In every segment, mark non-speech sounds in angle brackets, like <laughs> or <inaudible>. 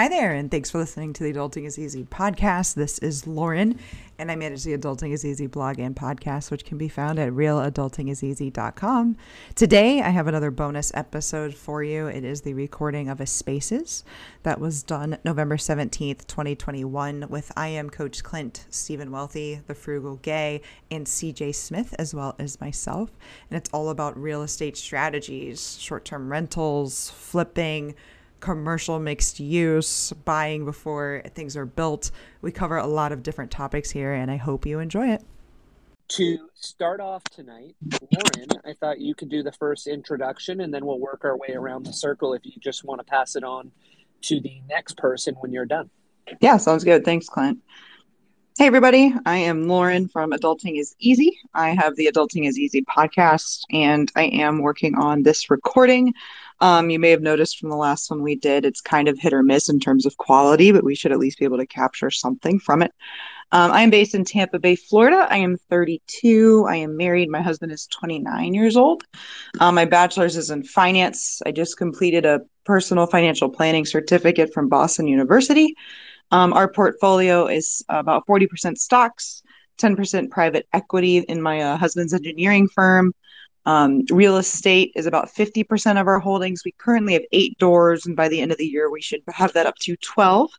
Hi there, and thanks for listening to the Adulting is Easy podcast. This is Lauren, and I manage the Adulting is Easy blog and podcast, which can be found at realadultingiseasy.com. Today, I have another bonus episode for you. It is the recording of a Spaces that was done November 17th, 2021, with I am Coach Clint, Stephen Wealthy, The Frugal Gay, and CJ Smith, as well as myself. And it's all about real estate strategies, short term rentals, flipping commercial mixed use, buying before things are built. We cover a lot of different topics here, and I hope you enjoy it. To start off tonight, Lauren, I thought you could do the first introduction and then we'll work our way around the circle if you just want to pass it on to the next person when you're done. Yeah, sounds good. Thanks, Clint. Hey, everybody. I am Lauren from Adulting is Easy. I have the Adulting is Easy podcast, and I am working on this recording um, you may have noticed from the last one we did, it's kind of hit or miss in terms of quality, but we should at least be able to capture something from it. Um, I am based in Tampa Bay, Florida. I am 32. I am married. My husband is 29 years old. Um, my bachelor's is in finance. I just completed a personal financial planning certificate from Boston University. Um, our portfolio is about 40% stocks, 10% private equity in my uh, husband's engineering firm, um, real estate is about 50% of our holdings. We currently have eight doors, and by the end of the year, we should have that up to 12.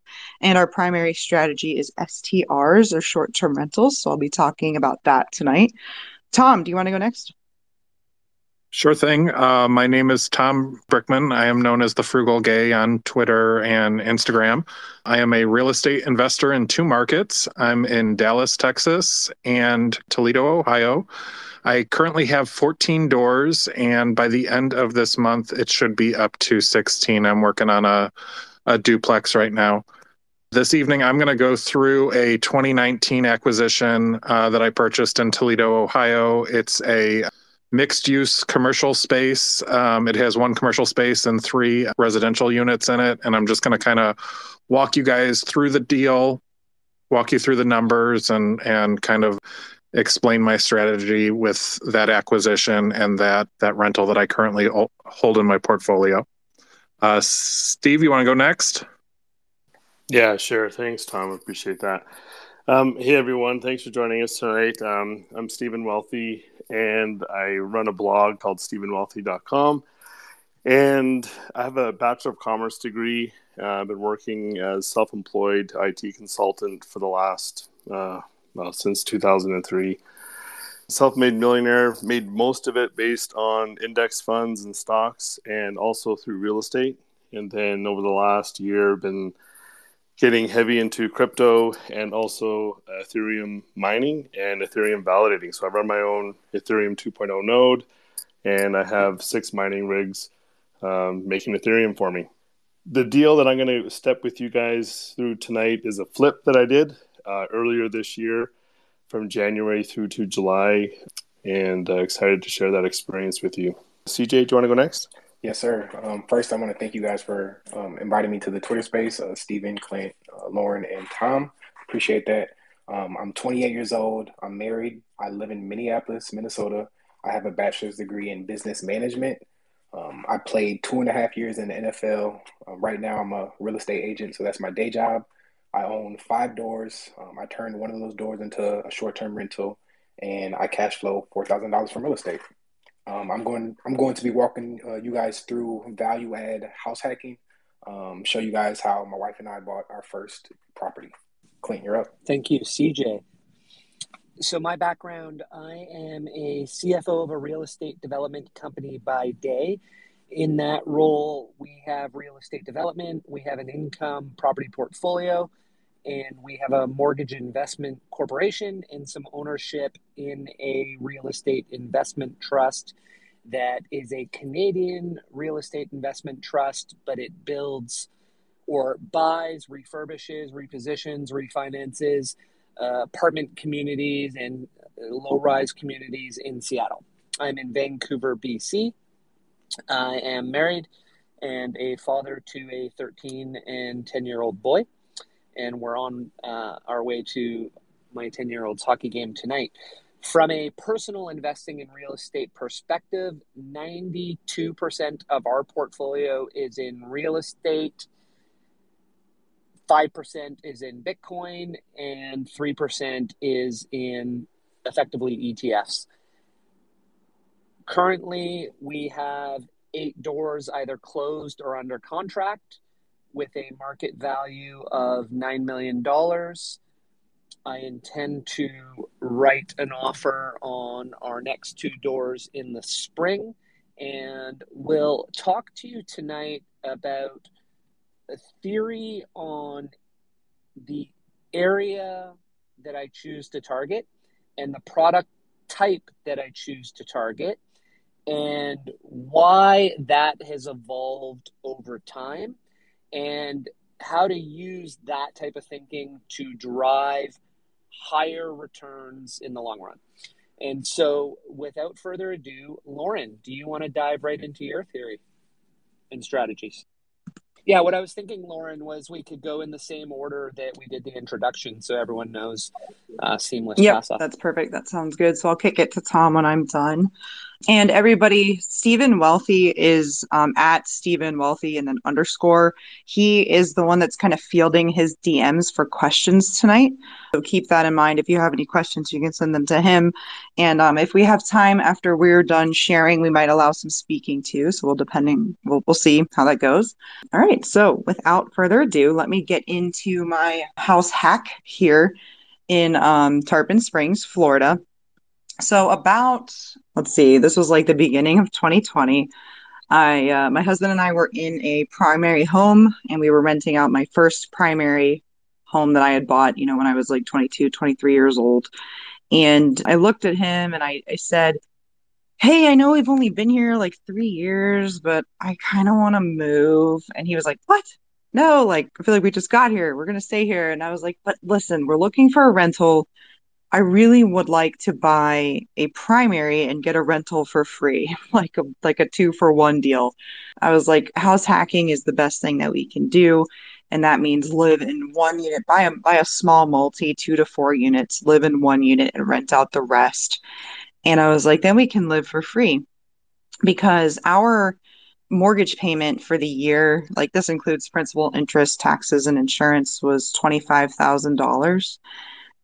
And our primary strategy is STRs or short term rentals. So I'll be talking about that tonight. Tom, do you want to go next? Sure thing. Uh, my name is Tom Brickman. I am known as the Frugal Gay on Twitter and Instagram. I am a real estate investor in two markets. I'm in Dallas, Texas, and Toledo, Ohio. I currently have 14 doors, and by the end of this month, it should be up to 16. I'm working on a, a duplex right now. This evening, I'm going to go through a 2019 acquisition uh, that I purchased in Toledo, Ohio. It's a mixed use commercial space. Um, it has one commercial space and three residential units in it. And I'm just going to kind of walk you guys through the deal, walk you through the numbers, and and kind of explain my strategy with that acquisition and that that rental that I currently hold in my portfolio. Uh, Steve, you want to go next? Yeah, sure. Thanks, Tom. Appreciate that. Um, hey, everyone. Thanks for joining us tonight. Um, I'm Stephen Wealthy, and I run a blog called StephenWealthy.com. And I have a Bachelor of Commerce degree. Uh, I've been working as self employed IT consultant for the last uh, well, since 2003. Self made millionaire, made most of it based on index funds and stocks and also through real estate. And then over the last year, been getting heavy into crypto and also Ethereum mining and Ethereum validating. So I run my own Ethereum 2.0 node and I have six mining rigs um, making Ethereum for me. The deal that I'm going to step with you guys through tonight is a flip that I did uh, earlier this year from January through to July, and uh, excited to share that experience with you. CJ, do you want to go next? Yes, sir. Um, first, I want to thank you guys for um, inviting me to the Twitter space. Uh, Stephen, Clint, uh, Lauren, and Tom. Appreciate that. Um, I'm 28 years old. I'm married. I live in Minneapolis, Minnesota. I have a bachelor's degree in business management. Um, I played two and a half years in the NFL. Um, right now, I'm a real estate agent, so that's my day job. I own five doors. Um, I turned one of those doors into a short-term rental, and I cash flow four thousand dollars from real estate. Um, I'm going. I'm going to be walking uh, you guys through value add house hacking. Um, show you guys how my wife and I bought our first property. Clint, you're up. Thank you, CJ. So my background, I am a CFO of a real estate development company by day. In that role, we have real estate development, we have an income property portfolio, and we have a mortgage investment corporation and some ownership in a real estate investment trust that is a Canadian real estate investment trust, but it builds or buys, refurbishes, repositions, refinances uh, apartment communities and low rise communities in Seattle. I'm in Vancouver, BC. I am married and a father to a 13 and 10 year old boy and we're on uh, our way to my 10 year old's hockey game tonight. From a personal investing in real estate perspective, 92% of our portfolio is in real estate 5% is in Bitcoin, and 3% is in effectively ETFs. Currently, we have eight doors either closed or under contract with a market value of $9 million. I intend to write an offer on our next two doors in the spring and we'll talk to you tonight about a theory on the area that I choose to target and the product type that I choose to target and why that has evolved over time and how to use that type of thinking to drive higher returns in the long run. And so, without further ado, Lauren, do you want to dive right into your theory and strategies? Yeah, what I was thinking, Lauren, was we could go in the same order that we did the introduction, so everyone knows uh, seamless. Yeah, that's perfect. That sounds good. So I'll kick it to Tom when I'm done. And everybody, Stephen Wealthy is um, at Stephen Wealthy and then underscore. He is the one that's kind of fielding his DMs for questions tonight. So keep that in mind. If you have any questions, you can send them to him. And um, if we have time after we're done sharing, we might allow some speaking too. So we'll depending, we'll, we'll see how that goes. All right. So without further ado, let me get into my house hack here in um, Tarpon Springs, Florida. So about let's see, this was like the beginning of 2020. I uh, my husband and I were in a primary home and we were renting out my first primary home that I had bought, you know, when I was like 22, 23 years old. And I looked at him and I, I said, Hey, I know we've only been here like three years, but I kind of want to move. And he was like, What? No, like, I feel like we just got here. We're going to stay here. And I was like, But listen, we're looking for a rental I really would like to buy a primary and get a rental for free, <laughs> like a like a two for one deal. I was like, house hacking is the best thing that we can do. And that means live in one unit, buy a buy a small multi, two to four units, live in one unit and rent out the rest. And I was like, then we can live for free. Because our mortgage payment for the year, like this includes principal, interest, taxes, and insurance, was twenty five thousand dollars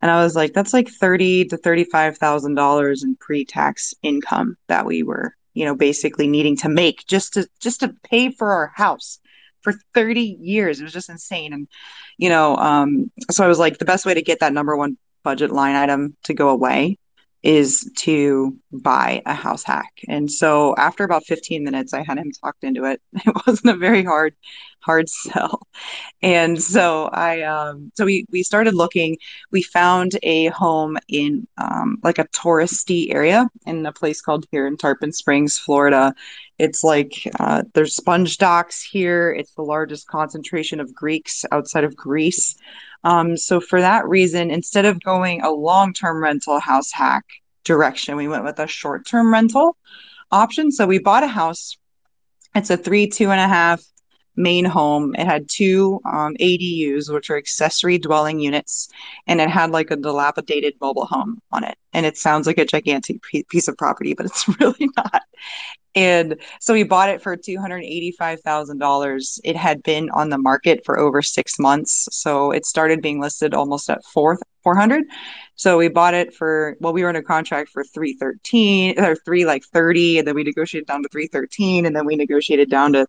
and I was like, that's like thirty to thirty-five thousand dollars in pre-tax income that we were, you know, basically needing to make just to just to pay for our house for 30 years. It was just insane. And, you know, um, so I was like, the best way to get that number one budget line item to go away is to buy a house hack. And so after about 15 minutes, I had him talked into it. <laughs> It wasn't a very hard, hard sell. And so I, um, so we, we started looking, we found a home in, um, like a touristy area in a place called here in Tarpon Springs, Florida. It's like, uh, there's sponge docks here. It's the largest concentration of Greeks outside of Greece. Um, so for that reason, instead of going a long-term rental house hack direction, we went with a short-term rental option. So we bought a house. It's a three, two and a half main home. It had two um, ADUs, which are accessory dwelling units, and it had like a dilapidated mobile home on it. And it sounds like a gigantic piece of property, but it's <laughs> really not. And so we bought it for $285,000. It had been on the market for over six months. So it started being listed almost at four, 400. So we bought it for, well, we were in a contract for 313 or three like 30. And then we negotiated down to 313. And then we negotiated down to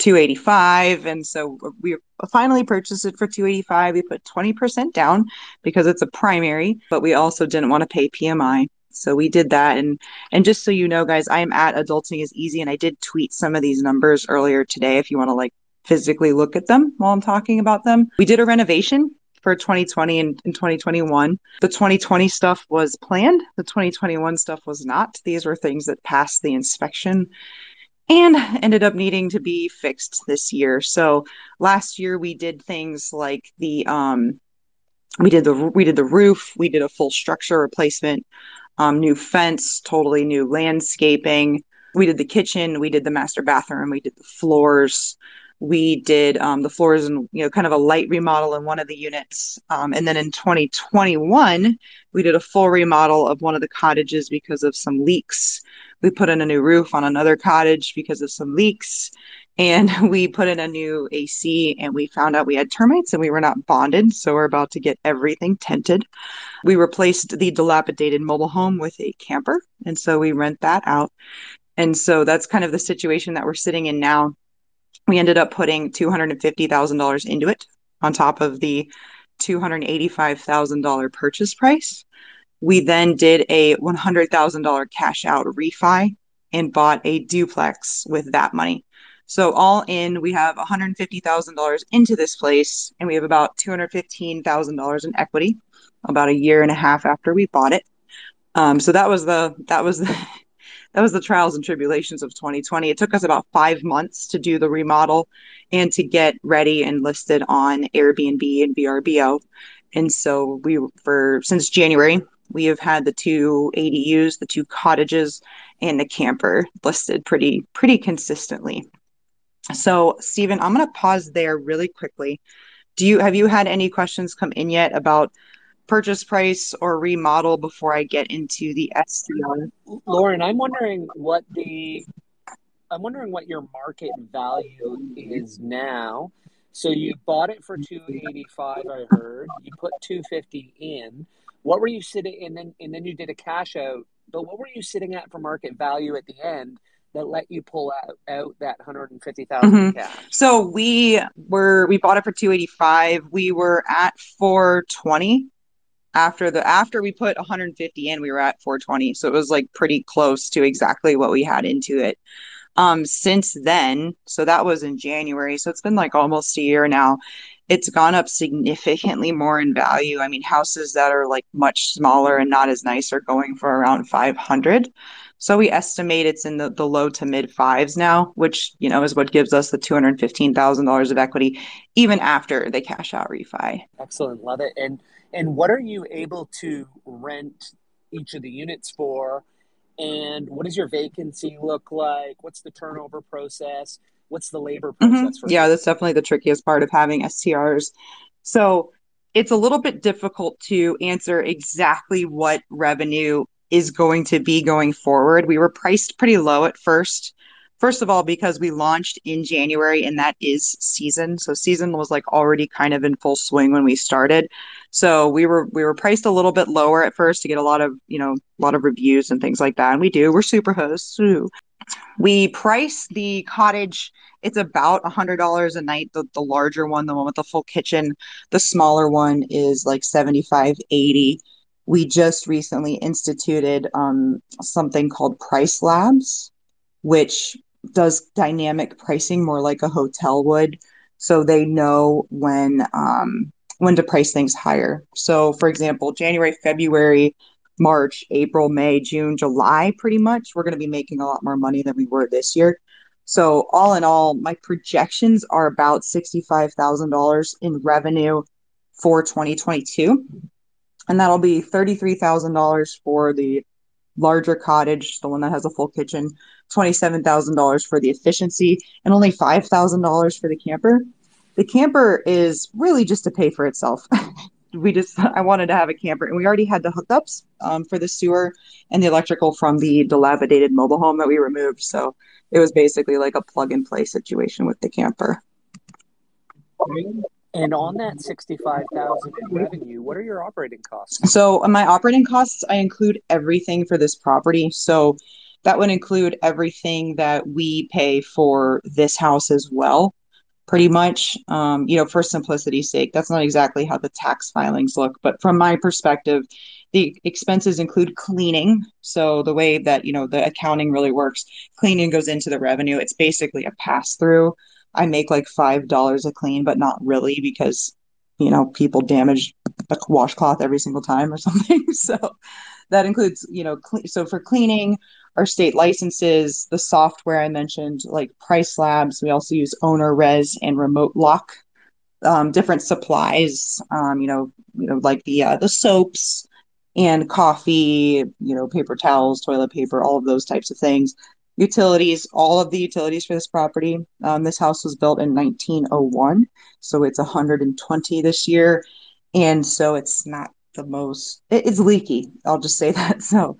285 and so we finally purchased it for 285 we put 20% down because it's a primary but we also didn't want to pay pmi so we did that and and just so you know guys i'm at adulting is easy and i did tweet some of these numbers earlier today if you want to like physically look at them while i'm talking about them. We did a renovation for 2020 and, and 2021 the 2020 stuff was planned. The 2021 stuff was not. These were things that passed the inspection and ended up needing to be fixed this year. So last year we did things like the um we did the we did the roof, we did a full structure replacement, um, new fence, totally new landscaping. We did the kitchen, we did the master bathroom, we did the floors, we did um, the floors and you know kind of a light remodel in one of the units um, and then in 2021 we did a full remodel of one of the cottages because of some leaks we put in a new roof on another cottage because of some leaks and <laughs> we put in a new AC and we found out we had termites and we were not bonded. So we're about to get everything tented. We replaced the dilapidated mobile home with a camper. And so we rent that out. And so that's kind of the situation that we're sitting in now. We ended up putting $250,000 into it on top of the $285,000 purchase price. We then did a $100,000 cash out refi and bought a duplex with that money. So all in, we have $150,000 into this place, and we have about $215,000 in equity. About a year and a half after we bought it. Um, so that was the that was the, <laughs> that was the trials and tribulations of 2020. It took us about five months to do the remodel and to get ready and listed on Airbnb and VRBO. And so we for since January we have had the two ADUs, the two cottages, and the camper listed pretty pretty consistently. So, Stephen, I'm going to pause there really quickly. Do you have you had any questions come in yet about purchase price or remodel before I get into the STR? Lauren, I'm wondering what the I'm wondering what your market value is now. So you bought it for 285 I heard. You put 250 in. What were you sitting and then and then you did a cash out. But what were you sitting at for market value at the end? that let you pull out, out that 150,000 mm-hmm. cash? So we were we bought it for 285. We were at 420 after the after we put 150 in, we were at 420. So it was like pretty close to exactly what we had into it. Um since then, so that was in January. So it's been like almost a year now. It's gone up significantly more in value. I mean, houses that are like much smaller and not as nice are going for around 500. So we estimate it's in the, the low to mid fives now, which, you know, is what gives us the $215,000 of equity, even after the cash out refi. Excellent. Love it. And, and what are you able to rent each of the units for? And what does your vacancy look like? What's the turnover process? What's the labor process? Mm-hmm. yeah, that's definitely the trickiest part of having STRs. So it's a little bit difficult to answer exactly what revenue is going to be going forward. We were priced pretty low at first. First of all, because we launched in January and that is season. So season was like already kind of in full swing when we started. So we were we were priced a little bit lower at first to get a lot of, you know, a lot of reviews and things like that. And we do. We're super hosts. We price the cottage it's about a hundred dollars a night the, the larger one the one with the full kitchen the smaller one is like 75 80 we just recently instituted um, something called Price Labs, which does dynamic pricing more like a hotel would. So they know when um, when to price things higher. So, for example, January, February, March, April, May, June, July, pretty much, we're going to be making a lot more money than we were this year. So, all in all, my projections are about $65,000 in revenue for 2022 and that'll be $33,000 for the larger cottage, the one that has a full kitchen, $27,000 for the efficiency, and only $5,000 for the camper. The camper is really just to pay for itself. <laughs> we just, <laughs> I wanted to have a camper, and we already had the hookups um, for the sewer and the electrical from the dilapidated mobile home that we removed. So it was basically like a plug and play situation with the camper. And on that sixty-five thousand revenue, what are your operating costs? So my operating costs, I include everything for this property. So that would include everything that we pay for this house as well. Pretty much, um, you know, for simplicity's sake, that's not exactly how the tax filings look, but from my perspective, the expenses include cleaning. So the way that you know the accounting really works, cleaning goes into the revenue. It's basically a pass through. I make like five dollars a clean, but not really because you know people damage a washcloth every single time or <laughs> something. so that includes you know cl- so for cleaning our state licenses, the software I mentioned, like Price Labs. We also use OwnerRez and Remote Lock. Um, different supplies, um, you know, you know, like the uh, the soaps and coffee, you know, paper towels, toilet paper, all of those types of things utilities, all of the utilities for this property. Um, this house was built in 1901, so it's 120 this year, and so it's not the most. It, it's leaky. I'll just say <laughs> that. So,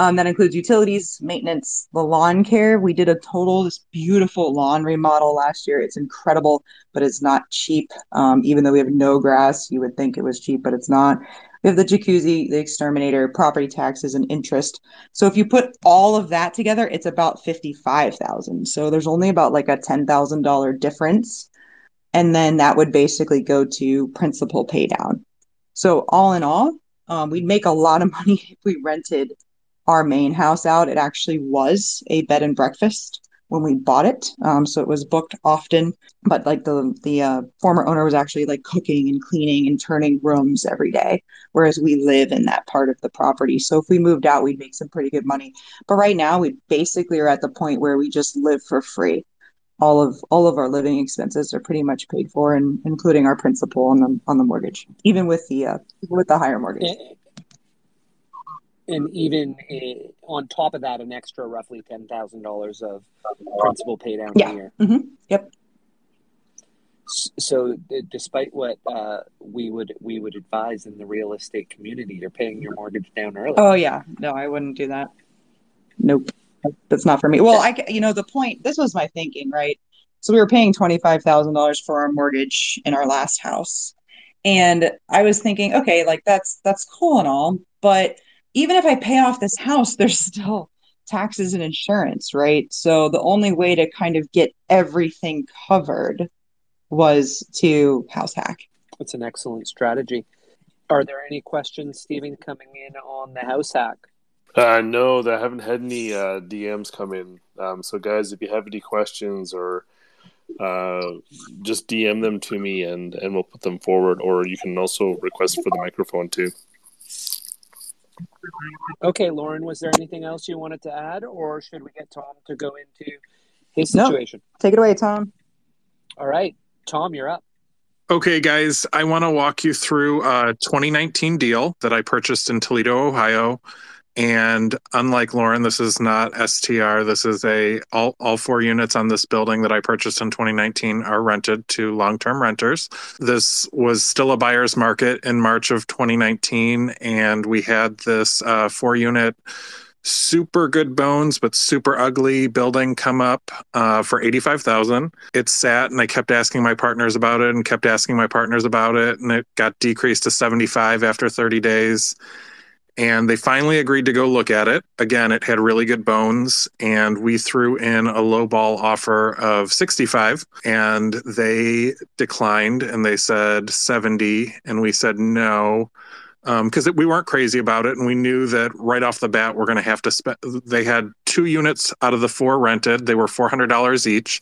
Um, that includes utilities, maintenance, the lawn care. We did a total, this beautiful lawn remodel last year. It's incredible, but it's not cheap. Um, even though we have no grass, you would think it was cheap, but it's not. We have the jacuzzi, the exterminator, property taxes, and interest. So if you put all of that together, it's about fifty-five thousand. So there's only about like a ten thousand dollar difference, and then that would basically go to principal pay down. So all in all, um, we'd make a lot of money <laughs> if we rented our main house out. It actually was a bed and breakfast when we bought it, um, so it was booked often. But like the the uh, former owner was actually like cooking and cleaning and turning rooms every day, whereas we live in that part of the property. So if we moved out, we'd make some pretty good money. But right now, we basically are at the point where we just live for free. All of all of our living expenses are pretty much paid for, and including our principal on the on the mortgage, even with the uh, with the higher mortgage. And, even uh, on top of that, an extra roughly ten thousand dollars of principal pay down Yeah. a year. hmm Yep. So, d- despite what uh, we would we would advise in the real estate community, you're paying your mortgage down early. Oh yeah, no, I wouldn't do that. Nope, that's not for me. Well, I, you know, the point. This was my thinking, right? So we were paying twenty five thousand dollars for our mortgage in our last house, and I was thinking, okay, like that's that's cool and all, but even if I pay off this house, there's <laughs> still taxes and insurance, right? So the only way to kind of get everything covered was to house hack. That's an excellent strategy. Are there any questions, Stephen, coming in on the house hack? Uh, no, I haven't had any uh, DMs come in. Um, so, guys, if you have any questions or uh, just DM them to me and, and we'll put them forward. Or you can also request for the microphone too. Okay, Lauren, was there anything else you wanted to add, or should we get Tom to go into his No. situation? Take it away, Tom. All right, Tom, you're up. Okay, guys, I want to walk you through a 2019 deal that I purchased in Toledo, Ohio. And unlike Lauren, this is not STR. This is a all, all four units on this building that I purchased in 2019 are rented to long-term renters. This was still a buyer's market in March of 2019, and we had this uh, four-unit super good bones but super ugly building come up uh, for 85000 it sat and i kept asking my partners about it and kept asking my partners about it and it got decreased to 75 after 30 days and they finally agreed to go look at it. Again it had really good bones and we threw in a low ball offer of 65 and they declined and they said 70 and we said no um, because we weren't crazy about it and we knew that right off the bat we're going to have to spend they had two units out of the four rented. They were $400 each.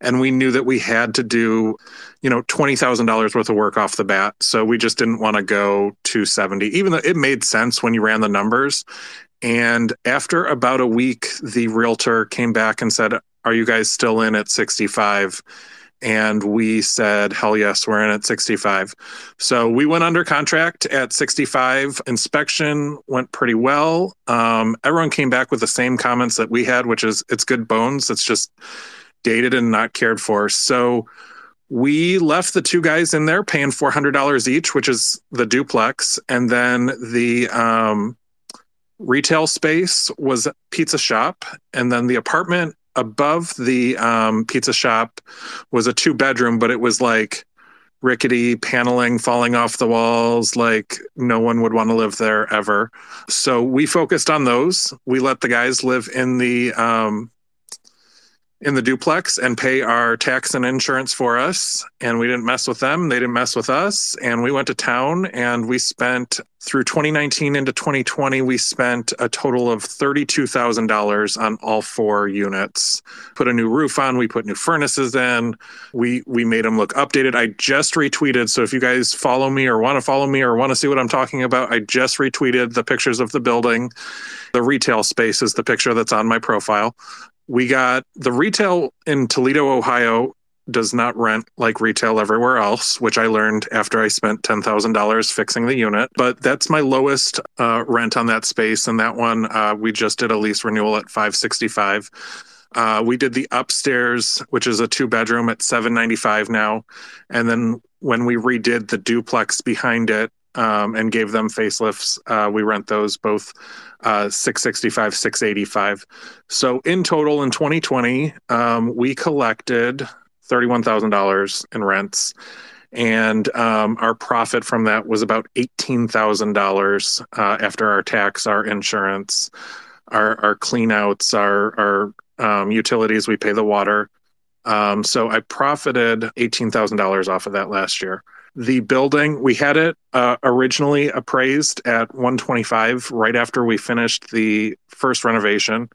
And we knew that we had to do you know $20000 worth of work off the bat. So we just didn't want to go to 70 even though it made sense when you ran the numbers. And after about a week the realtor came back and said are you guys still in at 65 and we said hell yes we're in at 65 so we went under contract at 65 inspection went pretty well. Um, everyone came back with the same comments that we had which is it's good bones. It's just dated and not cared for. So we left the two guys in there paying $400 each which is the duplex. And then the um, retail space was pizza shop. And then the apartment above the um, pizza shop was a two bedroom, but it was like rickety paneling falling off the walls. Like no one would want to live there ever. So we focused on those. We let the guys live in the um, in the duplex and pay our tax and insurance for us. And we didn't mess with them. They didn't mess with us. And we went to town and we spent through 2019 into 2020, we spent a total of $32,000 on all four units. Put a new roof on, we put new furnaces in, we we made them look updated. I just retweeted, so if you guys follow me or want to follow me or want to see what I'm talking about, I just retweeted the pictures of the building. The retail space is the picture that's on my profile. We got the retail in Toledo, Ohio does not rent like retail everywhere else, which I learned after I spent $10,000 fixing the unit. But that's my lowest uh, rent on that space. And that one, uh, we just did a lease renewal at 565. Uh, we did the upstairs, which is a two bedroom at 795 now. And then when we redid the duplex behind it, um, and gave them facelifts. Uh, we rent those both uh, 665, 685. So in total in 2020, um, we collected $31,000 in rents. And um, our profit from that was about $18,000 uh, after our tax, our insurance, our, our cleanouts, our, our um, utilities. We pay the water. Um, so I profited $18,000 off of that last year. The building, we had it uh, originally appraised at 125 right after we finished the first renovation.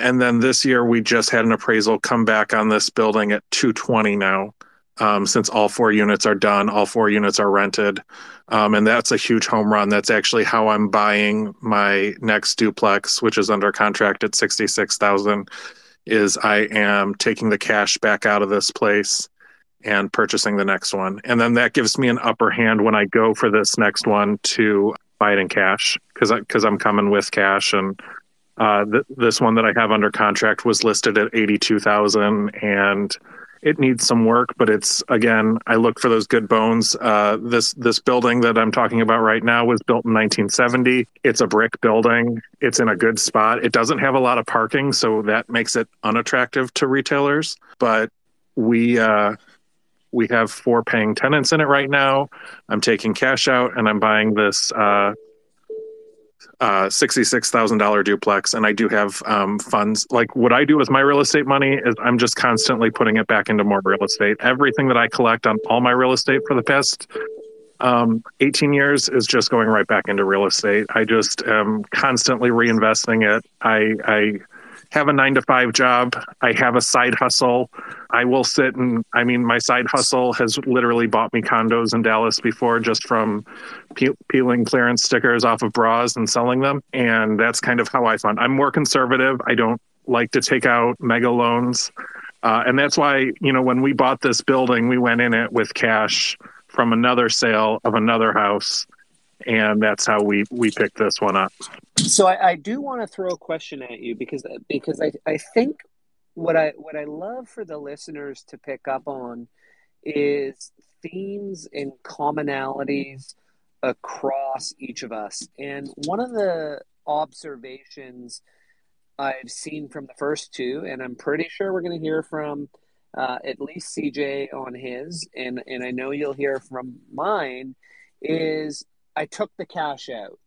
And then this year we just had an appraisal come back on this building at 220 now. Um, since all four units are done, all four units are rented. Um, and that's a huge home run. That's actually how I'm buying my next duplex, which is under contract at 66,000 is I am taking the cash back out of this place and purchasing the next one. And then that gives me an upper hand when I go for this next one to buy it in cash because because I'm coming with cash and uh, th- this one that I have under contract was listed at eighty two thousand and it needs some work, but it's again I look for those good bones. Uh, this this building that I'm talking about right now was built in 1970. It's a brick building. It's in a good spot. It doesn't have a lot of parking, so that makes it unattractive to retailers. But we uh, we have four paying tenants in it right now. I'm taking cash out and I'm buying this uh, uh, $66,000 duplex. And I do have um, funds. Like what I do with my real estate money is I'm just constantly putting it back into more real estate. Everything that I collect on all my real estate for the past um, 18 years is just going right back into real estate. I just am constantly reinvesting it. I, I, have a nine to five job. I have a side hustle. I will sit and, I mean, my side hustle has literally bought me condos in Dallas before just from pe- peeling clearance stickers off of bras and selling them. And that's kind of how I fund. I'm more conservative. I don't like to take out mega loans. Uh, and that's why, you know, when we bought this building, we went in it with cash from another sale of another house. And that's how we, we picked this one up. So I, I do want to throw a question at you because because I, I think what I what I love for the listeners to pick up on is themes and commonalities across each of us. And one of the observations I've seen from the first two, and I'm pretty sure we're going to hear from uh, at least CJ on his, and and I know you'll hear from mine, is I took the cash out.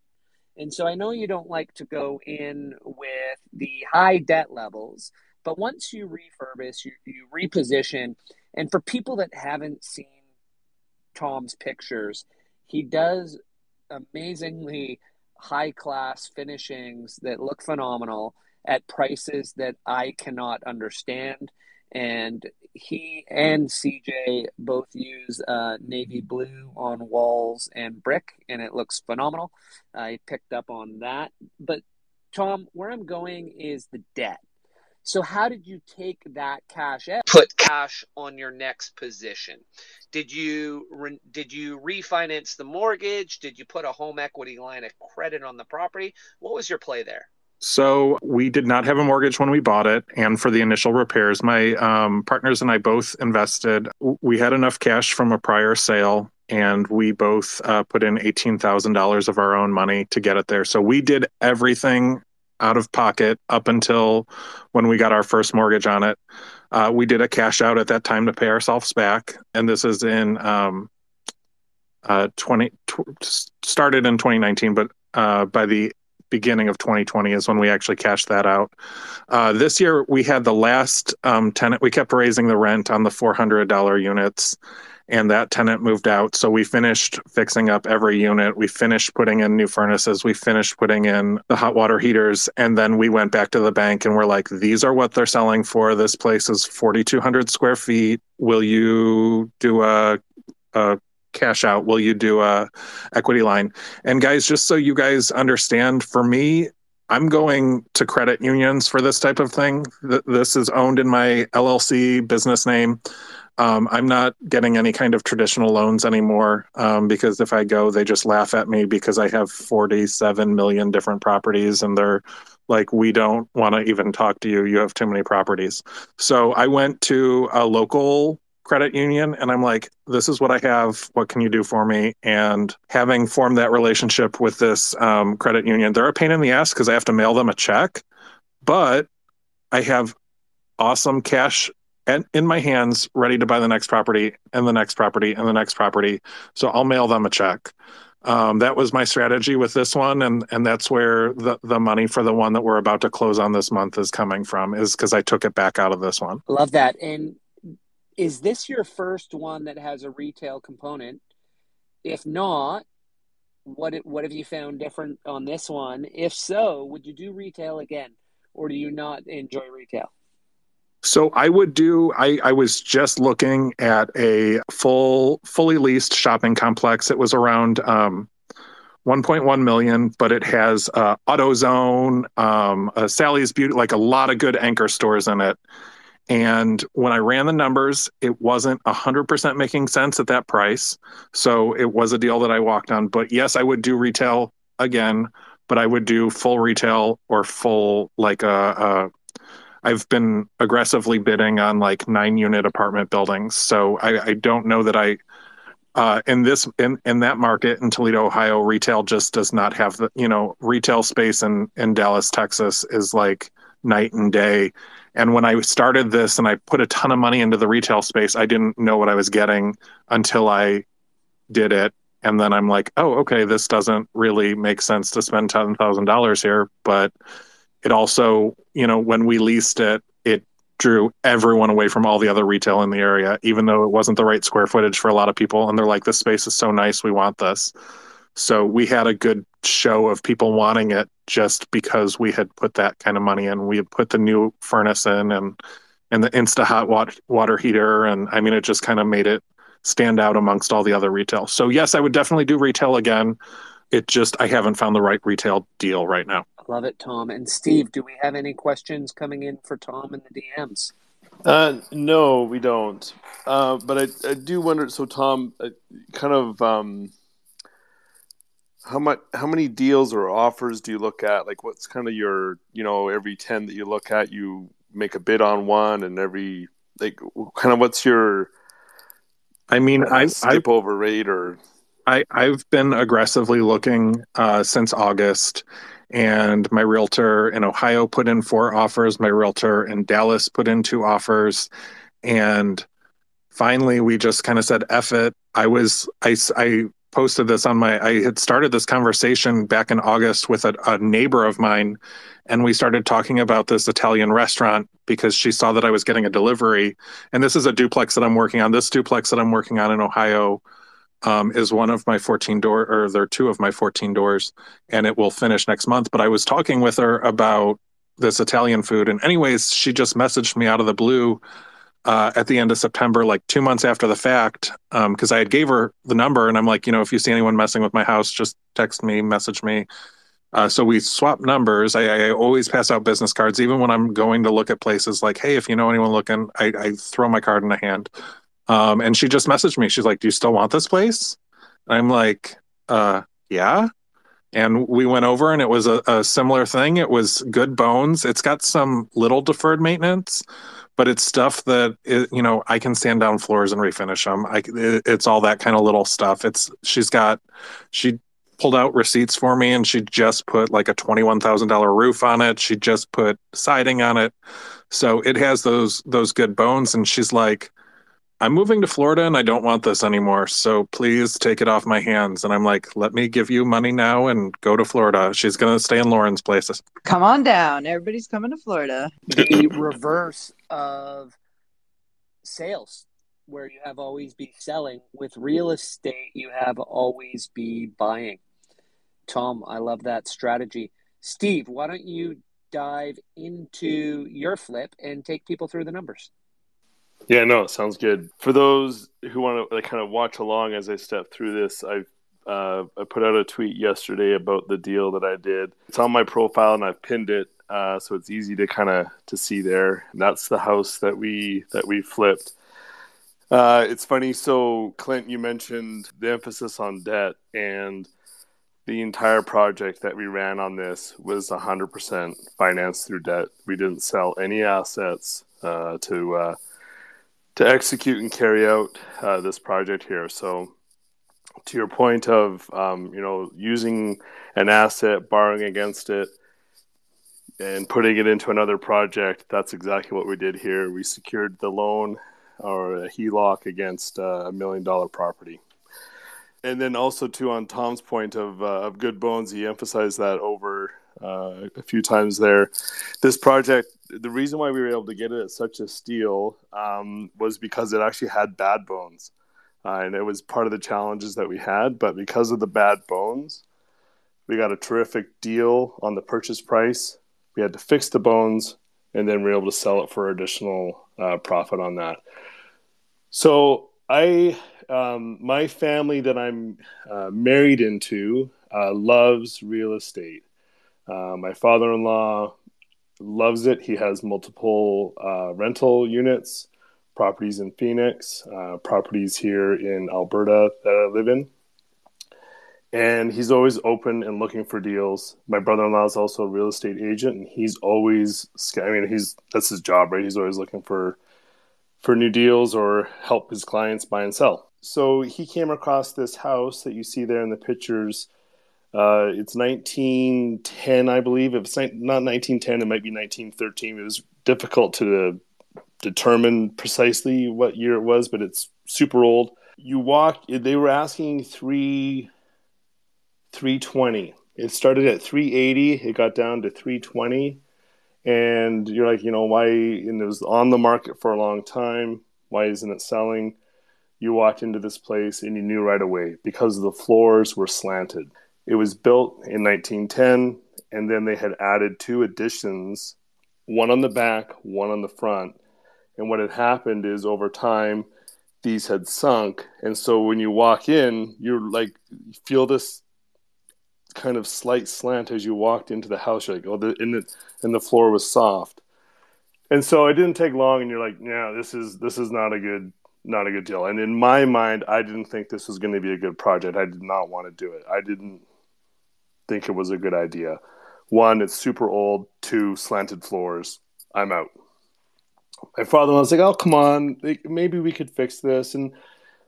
And so I know you don't like to go in with the high debt levels, but once you refurbish, you, you reposition, and for people that haven't seen Tom's pictures, he does amazingly high class finishings that look phenomenal at prices that I cannot understand and he and CJ both use uh, navy blue on walls and brick, and it looks phenomenal. I picked up on that. But Tom, where I'm going is the debt. So how did you take that cash out? Put cash on your next position. Did you re- did you refinance the mortgage? Did you put a home equity line of credit on the property? What was your play there? So we did not have a mortgage when we bought it, and for the initial repairs, my um, partners and I both invested. We had enough cash from a prior sale, and we both uh, put in eighteen thousand dollars of our own money to get it there. So we did everything out of pocket up until when we got our first mortgage on it. Uh, we did a cash out at that time to pay ourselves back, and this is in um, uh, 20 started in 2019, but uh, by the beginning of 2020 is when we actually cashed that out. Uh, this year we had the last um, tenant. We kept raising the rent on the $400 units, and that tenant moved out. So we finished fixing up every unit. We finished putting in new furnaces. We finished putting in the hot water heaters, and then we went back to the bank and we're like, "These are what they're selling for. This place is 4,200 square feet. Will you do a a cash out will you do a equity line. And guys just so you guys understand for me i'm going to credit unions for this type of thing. This is owned in my llc business name. Um, i'm not getting any kind of traditional loans anymore um, because if i go they just laugh at me because i have 47 million different properties and they're like we don't want to even talk to you. You have too many properties. So i went to a local credit union and I'm like, this is what I have. What can you do for me? And having formed that relationship with this um, credit union, they're a pain in the ass because I have to mail them a check, but I have awesome cash and in my hands ready to buy the next property and the next property and the next property. So I'll mail them a check. Um, that was my strategy with this one, and and that's where the the money for the one that we're about to close on this month is coming from. Is because I took it back out of this one. Love that. And is this your first one that has a retail component? If not, what what have you found different on this one? If so, would you do retail again, or do you not enjoy retail? So I would do. I, I was just looking at a full, fully leased shopping complex. It was around um, 1.1 million, but it has uh, AutoZone, um, Sally's Beauty, like a lot of good anchor stores in it. And when I ran the numbers, it wasn't 100% making sense at that price. So it was a deal that I walked on. But yes, I would do retail again, but I would do full retail or full, like a, a I've been aggressively bidding on like nine unit apartment buildings. So I, I don't know that I uh, in this in, in that market in Toledo, Ohio, retail just does not have the you know retail space in in Dallas, Texas is like night and day. And when I started this and I put a ton of money into the retail space, I didn't know what I was getting until I did it. And then I'm like, oh, okay, this doesn't really make sense to spend ten thousand dollars here, but it also, you know, when we leased it, it drew everyone away from all the other retail in the area, even though it wasn't the right square footage for a lot of people. And they're like, this space is so nice, we want this. So we had a good show of people wanting it just because we had put that kind of money in. We had put the new furnace in and and the Insta hot water heater, and I mean, it just kind of made it stand out amongst all the other retail. So yes, I would definitely do retail again. It just I haven't found the right retail deal right now. Love it, Tom. And Steve, do we have any questions coming in for Tom in the DMs? Uh, no, we don't. Uh, but I, I do wonder. So, Tom, uh, kind of, um, how much, how many deals or offers do you look at? Like, what's kind of your, you know, every ten that you look at, you make a bid on one, and every like, kind of, what's your? I mean, I skip I, over rate or. I I've been aggressively looking uh, since August and my realtor in Ohio put in four offers. My realtor in Dallas put in two offers, and finally we just kind of said, "F it." I was I I posted this on my I had started this conversation back in August with a, a neighbor of mine, and we started talking about this Italian restaurant because she saw that I was getting a delivery, and this is a duplex that I'm working on. This duplex that I'm working on in Ohio um, is one of my 14 door or they're two of my 14 doors and it will finish next month but i was talking with her about this italian food and anyways she just messaged me out of the blue uh, at the end of september like two months after the fact because um, i had gave her the number and i'm like you know if you see anyone messing with my house just text me message me uh, so we swap numbers. I, I, always pass out business cards, even when I'm going to look at places. Like, hey, if you know anyone looking, I, I throw my card in the hand. Um, and she just messaged me. She's like, "Do you still want this place?" I'm like, uh, "Yeah." And we went over, and it was a, a similar thing. It was good bones. It's got some little deferred maintenance, but it's stuff that it, you know I can sand down floors and refinish them. I, it, it's all that kind of little stuff. It's she's got she pulled out receipts for me and she just put like a $21,000 roof on it. She just put siding on it. So it has those those good bones and she's like I'm moving to Florida and I don't want this anymore. So please take it off my hands. And I'm like, let me give you money now and go to Florida. She's going to stay in Lauren's places. Come on down. Everybody's coming to Florida. The reverse of sales, where you have always be selling. With real estate, you have always be buying. Tom, I love that strategy. Steve, why don't you dive into your flip and take people through the numbers? Yeah, no, sounds good. For those who want to like, kind of watch along as I step through this, I uh, I put out a tweet yesterday about the deal that I did. It's on my profile and I've pinned it, uh, so it's easy to kind of to see there. And that's the house that we that we flipped. Uh, it's funny. So, Clint, you mentioned the emphasis on debt, and the entire project that we ran on this was 100% financed through debt. We didn't sell any assets uh, to uh, to execute and carry out uh, this project here. So, to your point of um, you know using an asset, borrowing against it, and putting it into another project, that's exactly what we did here. We secured the loan or a HELOC against uh, a million dollar property. And then also too on Tom's point of uh, of good bones, he emphasized that over uh, a few times there. This project, the reason why we were able to get it at such a steal um, was because it actually had bad bones, uh, and it was part of the challenges that we had. But because of the bad bones, we got a terrific deal on the purchase price. We had to fix the bones, and then we were able to sell it for additional uh, profit on that. So I, um, my family that I'm uh, married into uh, loves real estate. Uh, my father-in-law loves it. He has multiple uh, rental units, properties in Phoenix, uh, properties here in Alberta that I live in. And he's always open and looking for deals. My brother-in-law is also a real estate agent, and he's always, I mean, he's that's his job, right? He's always looking for for new deals or help his clients buy and sell. So he came across this house that you see there in the pictures. Uh, it's 1910, I believe. If it's not 1910, it might be 1913. It was difficult to determine precisely what year it was, but it's super old. You walk. They were asking three, 320. It started at 380. It got down to 320 and you're like, you know, why? And it was on the market for a long time. Why isn't it selling? You walked into this place and you knew right away because the floors were slanted. It was built in 1910, and then they had added two additions, one on the back, one on the front. And what had happened is over time, these had sunk, and so when you walk in, you're like, you feel this kind of slight slant as you walked into the house. You're like, oh, the, and, the, and the floor was soft. And so it didn't take long, and you're like, yeah, this is this is not a good not a good deal. And in my mind, I didn't think this was going to be a good project. I did not want to do it. I didn't think it was a good idea. One, it's super old. Two, slanted floors. I'm out. My father was like, "Oh, come on, maybe we could fix this." And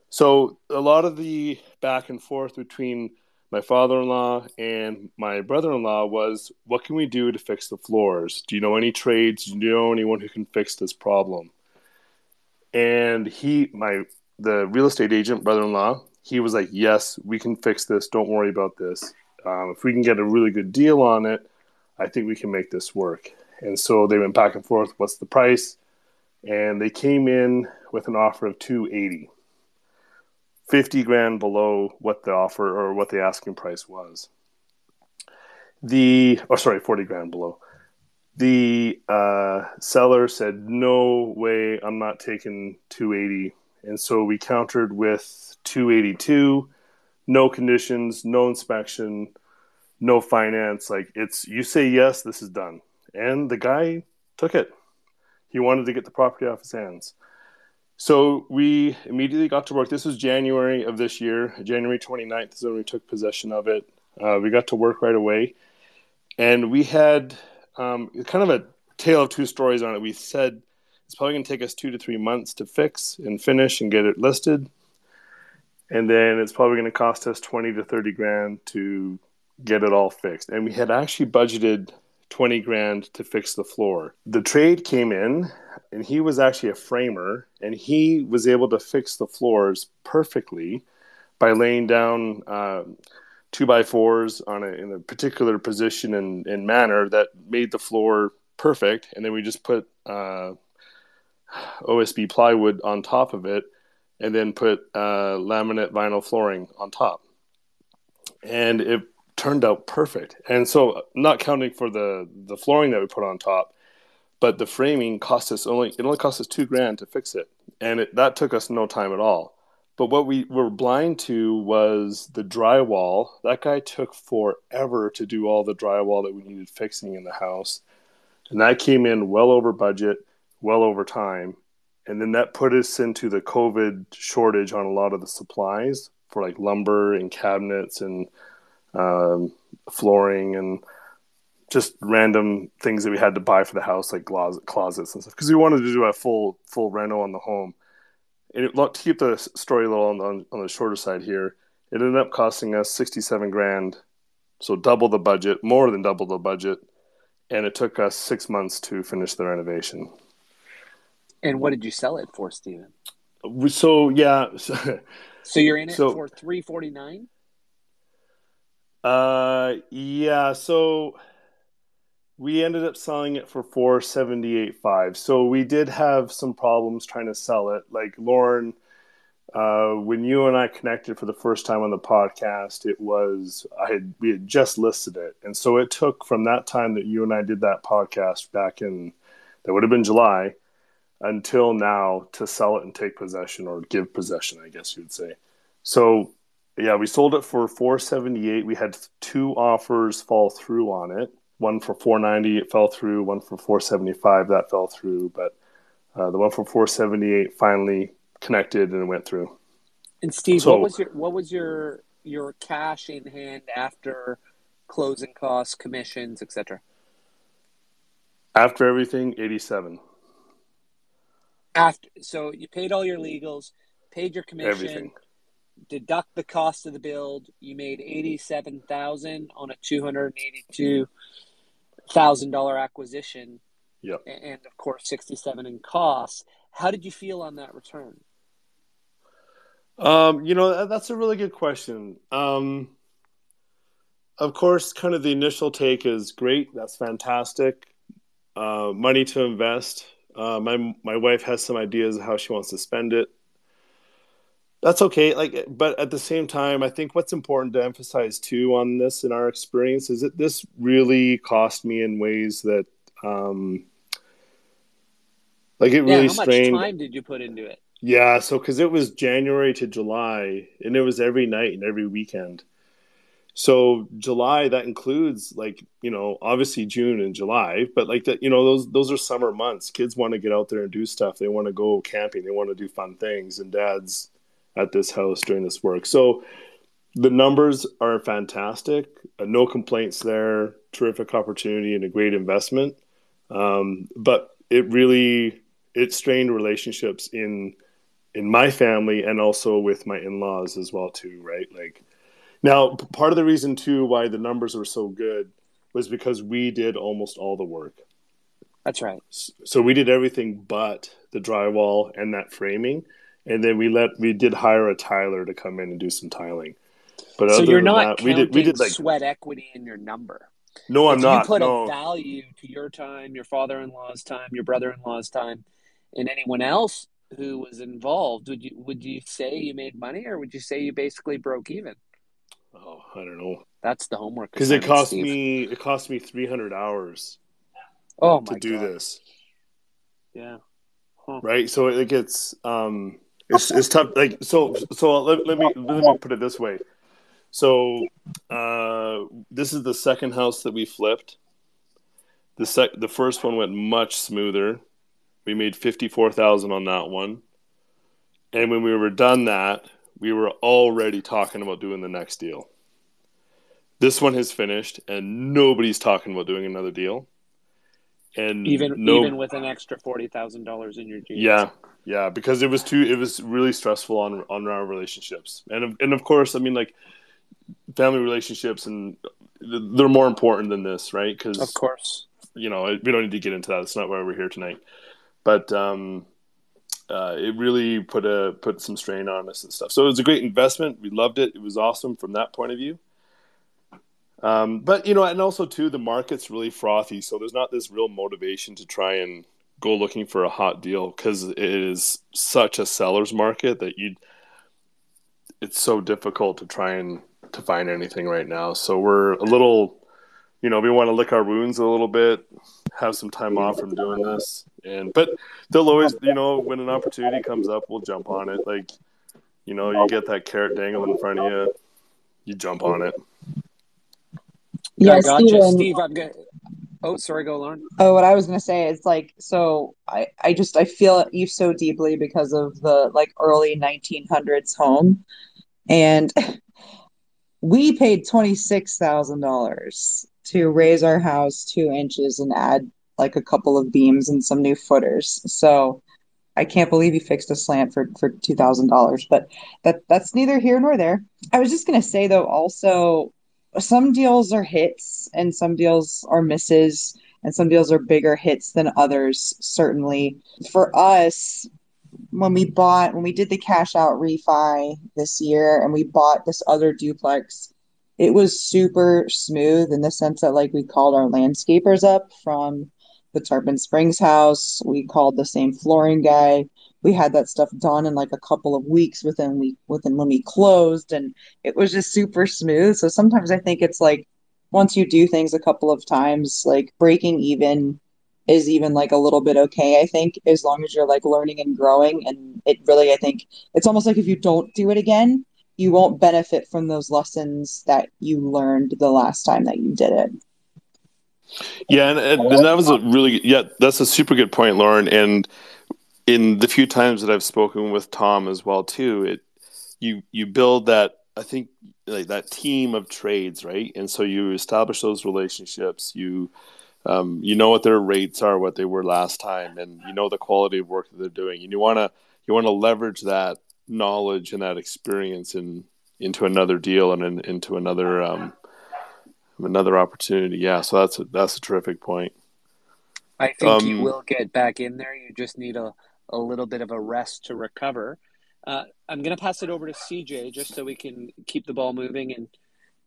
so a lot of the back and forth between my father-in-law and my brother-in-law was what can we do to fix the floors do you know any trades do you know anyone who can fix this problem and he my the real estate agent brother-in-law he was like yes we can fix this don't worry about this um, if we can get a really good deal on it i think we can make this work and so they went back and forth what's the price and they came in with an offer of 280 50 grand below what the offer or what the asking price was. The, oh, sorry, 40 grand below. The uh, seller said, No way, I'm not taking 280. And so we countered with 282, no conditions, no inspection, no finance. Like it's, you say yes, this is done. And the guy took it. He wanted to get the property off his hands. So we immediately got to work. This was January of this year. January 29th is when we took possession of it. Uh, we got to work right away. And we had um, kind of a tale of two stories on it. We said it's probably going to take us two to three months to fix and finish and get it listed. And then it's probably going to cost us 20 to 30 grand to get it all fixed. And we had actually budgeted 20 grand to fix the floor. The trade came in and he was actually a framer and he was able to fix the floors perfectly by laying down uh, two by fours on a, in a particular position and, and, manner that made the floor perfect and then we just put uh, osb plywood on top of it and then put uh, laminate vinyl flooring on top and it turned out perfect. And so, not counting for the the flooring that we put on top, but the framing cost us only it only cost us two grand to fix it, and it, that took us no time at all. But what we were blind to was the drywall. That guy took forever to do all the drywall that we needed fixing in the house, and that came in well over budget, well over time. And then that put us into the COVID shortage on a lot of the supplies for like lumber and cabinets and um, flooring and just random things that we had to buy for the house, like closet, closets and stuff, because we wanted to do a full full reno on the home. And it, to keep the story a little on, on, on the shorter side here, it ended up costing us 67 grand. So double the budget, more than double the budget. And it took us six months to finish the renovation. And what did you sell it for, Stephen? So, yeah. so you're in it so, for 349 Uh, yeah. So we ended up selling it for 478.5. So we did have some problems trying to sell it. Like Lauren, uh, when you and I connected for the first time on the podcast, it was I had we had just listed it, and so it took from that time that you and I did that podcast back in that would have been July until now to sell it and take possession or give possession, I guess you would say. So yeah, we sold it for 478. We had two offers fall through on it. One for 490 it fell through. One for 475 that fell through. But uh, the one for 478 finally connected and went through. And steve so, what was your what was your your cash in hand after closing costs commissions etc after everything 87 after so you paid all your legals paid your commission everything deduct the cost of the build, you made eighty-seven thousand on a two hundred and eighty-two thousand dollar acquisition. Yep. And of course, sixty-seven in costs. How did you feel on that return? Um, you know, that's a really good question. Um, of course, kind of the initial take is great. That's fantastic. Uh, money to invest. Uh, my my wife has some ideas of how she wants to spend it. That's okay like but at the same time i think what's important to emphasize too on this in our experience is that this really cost me in ways that um like it yeah, really how strained much time did you put into it? Yeah so because it was january to july and it was every night and every weekend so july that includes like you know obviously june and july but like that you know those those are summer months kids want to get out there and do stuff they want to go camping they want to do fun things and dads at this house during this work. So the numbers are fantastic. Uh, no complaints there. Terrific opportunity and a great investment. Um, but it really it strained relationships in in my family and also with my in-laws as well too. Right, like now part of the reason too why the numbers were so good was because we did almost all the work. That's right. So we did everything but the drywall and that framing and then we let we did hire a tiler to come in and do some tiling. But so you're not that, we did we did like sweat equity in your number. No, I'm if not. You put no. a value to your time, your father-in-law's time, your brother-in-law's time, and anyone else who was involved. Would you would you say you made money, or would you say you basically broke even? Oh, I don't know. That's the homework. Because it cost Steve. me it cost me 300 hours. Oh to do God. this. Yeah. Huh. Right. So it gets um it's it's tough. Like so so let, let me let me put it this way. So uh, this is the second house that we flipped. The sec the first one went much smoother. We made fifty four thousand on that one, and when we were done that, we were already talking about doing the next deal. This one has finished, and nobody's talking about doing another deal. And even no, even with an extra forty thousand dollars in your jeans. Yeah, yeah, because it was too. It was really stressful on on our relationships, and and of course, I mean, like family relationships, and they're more important than this, right? Because of course, you know, we don't need to get into that. It's not why we're here tonight, but um, uh, it really put a put some strain on us and stuff. So it was a great investment. We loved it. It was awesome from that point of view. Um, but you know, and also too, the market's really frothy, so there's not this real motivation to try and go looking for a hot deal because it is such a seller's market that you it's so difficult to try and to find anything right now. So we're a little you know, we want to lick our wounds a little bit, have some time off from doing this. And but they'll always, you know, when an opportunity comes up, we'll jump on it. Like, you know, you get that carrot dangling in front of you, you jump on it. Yeah, gotcha. Steven, Steve, I'm good. Oh, sorry, go Lauren. Oh, what I was gonna say is like, so I, I just I feel you so deeply because of the like early 1900s home, and <laughs> we paid twenty six thousand dollars to raise our house two inches and add like a couple of beams and some new footers. So I can't believe he fixed a slant for for two thousand dollars. But that that's neither here nor there. I was just gonna say though, also some deals are hits and some deals are misses and some deals are bigger hits than others certainly for us when we bought when we did the cash out refi this year and we bought this other duplex it was super smooth in the sense that like we called our landscapers up from the Tarpon Springs house. We called the same flooring guy. We had that stuff done in like a couple of weeks within we within when we closed, and it was just super smooth. So sometimes I think it's like once you do things a couple of times, like breaking even is even like a little bit okay. I think as long as you're like learning and growing, and it really I think it's almost like if you don't do it again, you won't benefit from those lessons that you learned the last time that you did it. Yeah, and, and, that was a really yeah, that's a super good point, Lauren. And in the few times that I've spoken with Tom as well too, it you you build that I think like that team of trades, right? And so you establish those relationships. You um, you know what their rates are, what they were last time, and you know the quality of work that they're doing, and you want to you want to leverage that knowledge and that experience in into another deal and in, into another um, another opportunity. Yeah, so that's a, that's a terrific point. I think um, you will get back in there. You just need a, a little bit of a rest to recover. Uh, I'm going to pass it over to CJ just so we can keep the ball moving and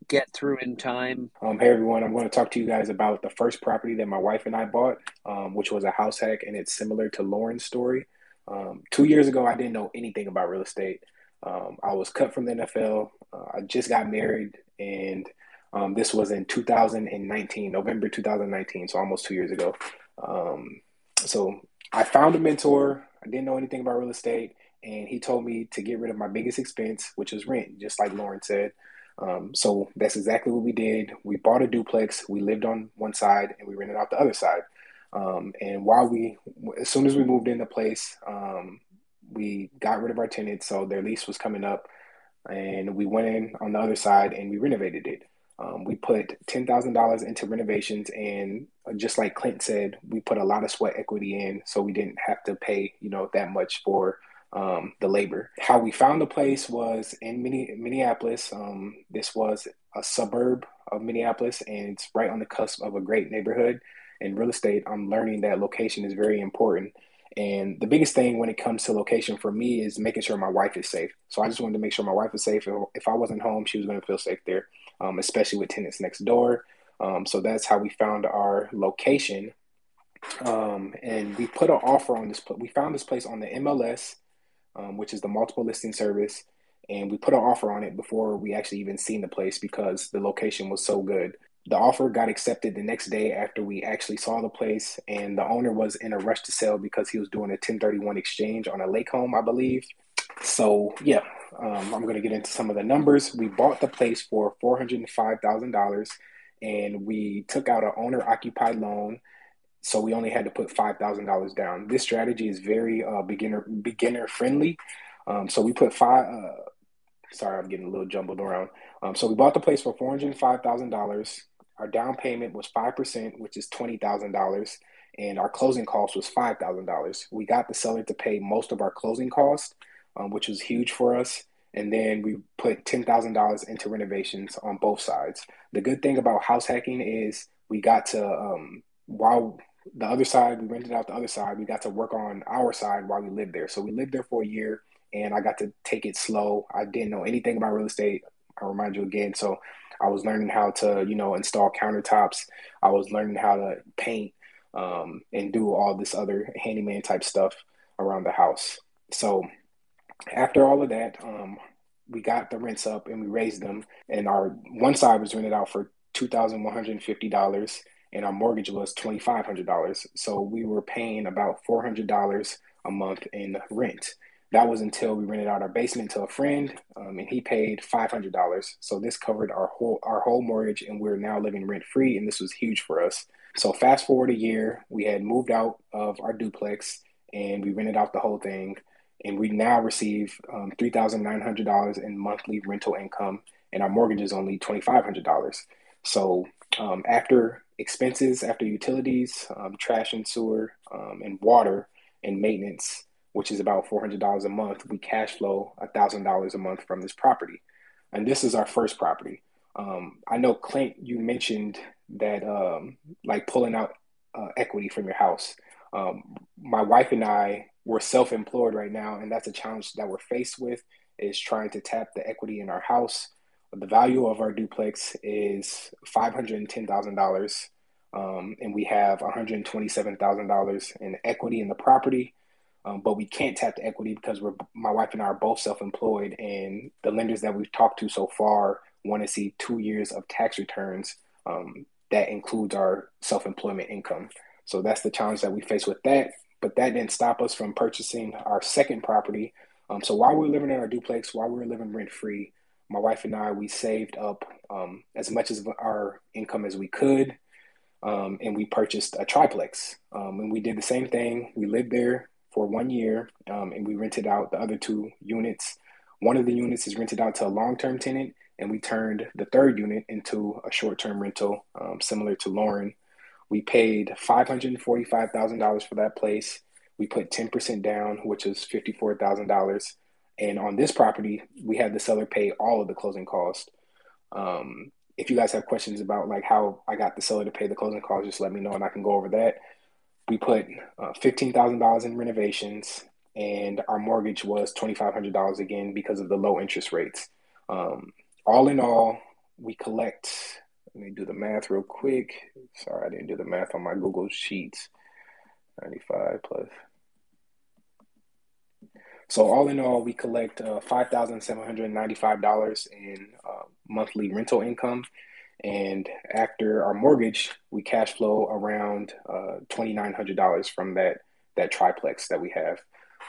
get through in time. Um, hey everyone, I'm going to talk to you guys about the first property that my wife and I bought, um, which was a house hack, and it's similar to Lauren's story. Um, two years ago, I didn't know anything about real estate. Um, I was cut from the NFL. Uh, I just got married, and um, this was in 2019, November 2019, so almost two years ago. Um, so I found a mentor. I didn't know anything about real estate, and he told me to get rid of my biggest expense, which was rent, just like Lauren said. Um, so that's exactly what we did. We bought a duplex. We lived on one side, and we rented out the other side. Um, and while we, as soon as we moved into the place, um, we got rid of our tenants, so their lease was coming up, and we went in on the other side and we renovated it. Um, we put ten thousand dollars into renovations, and uh, just like Clint said, we put a lot of sweat equity in, so we didn't have to pay you know that much for um, the labor. How we found the place was in Minneapolis. Um, this was a suburb of Minneapolis, and it's right on the cusp of a great neighborhood. In real estate, I'm learning that location is very important. And the biggest thing when it comes to location for me is making sure my wife is safe. So I just wanted to make sure my wife was safe. If I wasn't home, she was going to feel safe there um, especially with tenants next door. Um, so that's how we found our location. Um, and we put an offer on this. We found this place on the MLS, um, which is the multiple listing service, and we put an offer on it before we actually even seen the place because the location was so good. The offer got accepted the next day after we actually saw the place, and the owner was in a rush to sell because he was doing a 1031 exchange on a lake home, I believe. So, yeah, um, I'm going to get into some of the numbers. We bought the place for $405,000 and we took out an owner occupied loan. So we only had to put $5,000 down. This strategy is very uh, beginner beginner friendly. Um, so we put five. Uh, sorry, I'm getting a little jumbled around. Um, so we bought the place for $405,000. Our down payment was five percent, which is twenty thousand dollars, and our closing cost was five thousand dollars. We got the seller to pay most of our closing costs um, which was huge for us. And then we put $10,000 into renovations on both sides. The good thing about house hacking is we got to, um, while the other side, we rented out the other side, we got to work on our side while we lived there. So we lived there for a year and I got to take it slow. I didn't know anything about real estate. I remind you again. So I was learning how to, you know, install countertops. I was learning how to paint um, and do all this other handyman type stuff around the house. So after all of that, um, we got the rents up and we raised them. And our one side was rented out for two thousand one hundred and fifty dollars, and our mortgage was twenty five hundred dollars. So we were paying about four hundred dollars a month in rent. That was until we rented out our basement to a friend, um, and he paid five hundred dollars. So this covered our whole our whole mortgage, and we're now living rent free, and this was huge for us. So fast forward a year, we had moved out of our duplex, and we rented out the whole thing and we now receive um, $3,900 in monthly rental income, and our mortgage is only $2,500. So um, after expenses, after utilities, um, trash and sewer, um, and water and maintenance, which is about $400 a month, we cash flow $1,000 a month from this property. And this is our first property. Um, I know, Clint, you mentioned that um, like pulling out uh, equity from your house. Um, my wife and I, we're self employed right now, and that's a challenge that we're faced with is trying to tap the equity in our house. The value of our duplex is $510,000. Um, and we have $127,000 in equity in the property. Um, but we can't tap the equity because we're my wife and I are both self-employed, and the lenders that we've talked to so far want to see two years of tax returns um, that includes our self-employment income. So that's the challenge that we face with that. But that didn't stop us from purchasing our second property. Um, so while we were living in our duplex, while we were living rent free, my wife and I we saved up um, as much as our income as we could. Um, and we purchased a triplex. Um, and we did the same thing. We lived there for one year, um, and we rented out the other two units. One of the units is rented out to a long term tenant, and we turned the third unit into a short term rental, um, similar to Lauren. We paid $545,000 for that place. We put 10% down, which is $54,000. And on this property, we had the seller pay all of the closing costs. Um, if you guys have questions about like how I got the seller to pay the closing costs, just let me know and I can go over that we put uh, $15,000 in renovations and our mortgage was $2,500 again because of the low interest rates. Um, all in all, we collect, let me do the math real quick. Sorry, I didn't do the math on my Google Sheets. 95 plus. So all in all, we collect uh, $5,795 in uh, monthly rental income and after our mortgage, we cash flow around uh, $2,900 from that, that triplex that we have.